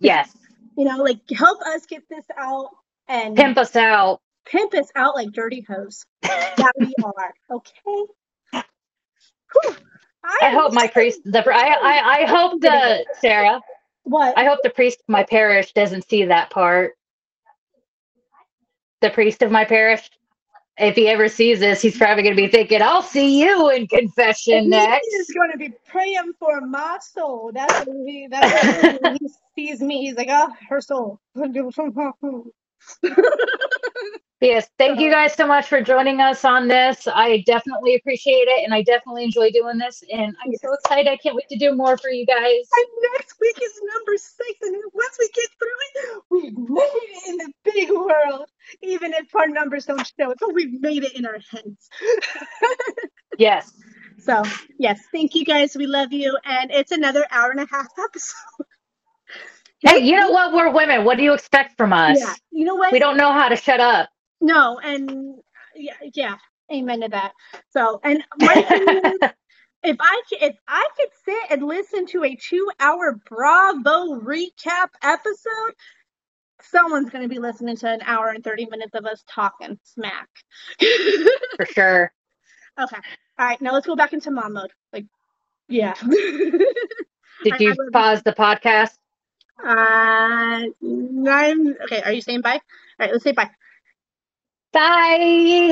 yes, You know, like help us get this out and pimp us out. Pimp us out like dirty hoes. That we are. Okay. Whew. I hope my priest, the I, I, I hope the Sarah, What? I hope the priest of my parish doesn't see that part. The priest of my parish, if he ever sees this, he's probably going to be thinking, "I'll see you in confession next." He is going to be praying for my soul. That's what he. That's what he sees me. He's like, oh, her soul. Yes, thank you guys so much for joining us on this. I definitely appreciate it, and I definitely enjoy doing this. And I'm so excited! I can't wait to do more for you guys. And next week is number six, and once we get through it, we've made it in the big world. Even if our numbers don't show it, but we've made it in our heads. Yes, so yes, thank you guys. We love you, and it's another hour and a half episode. hey, you know what? We're women. What do you expect from us? Yeah, you know what? We don't know how to shut up. No, and yeah, yeah, amen to that. So, and my thing is, if I if I could sit and listen to a two-hour Bravo recap episode, someone's going to be listening to an hour and thirty minutes of us talking smack. For sure. okay, all right, now let's go back into mom mode. Like, yeah. Did I- you I pause the podcast? uh, I'm Okay, are you saying bye? All right, let's say bye. Bye.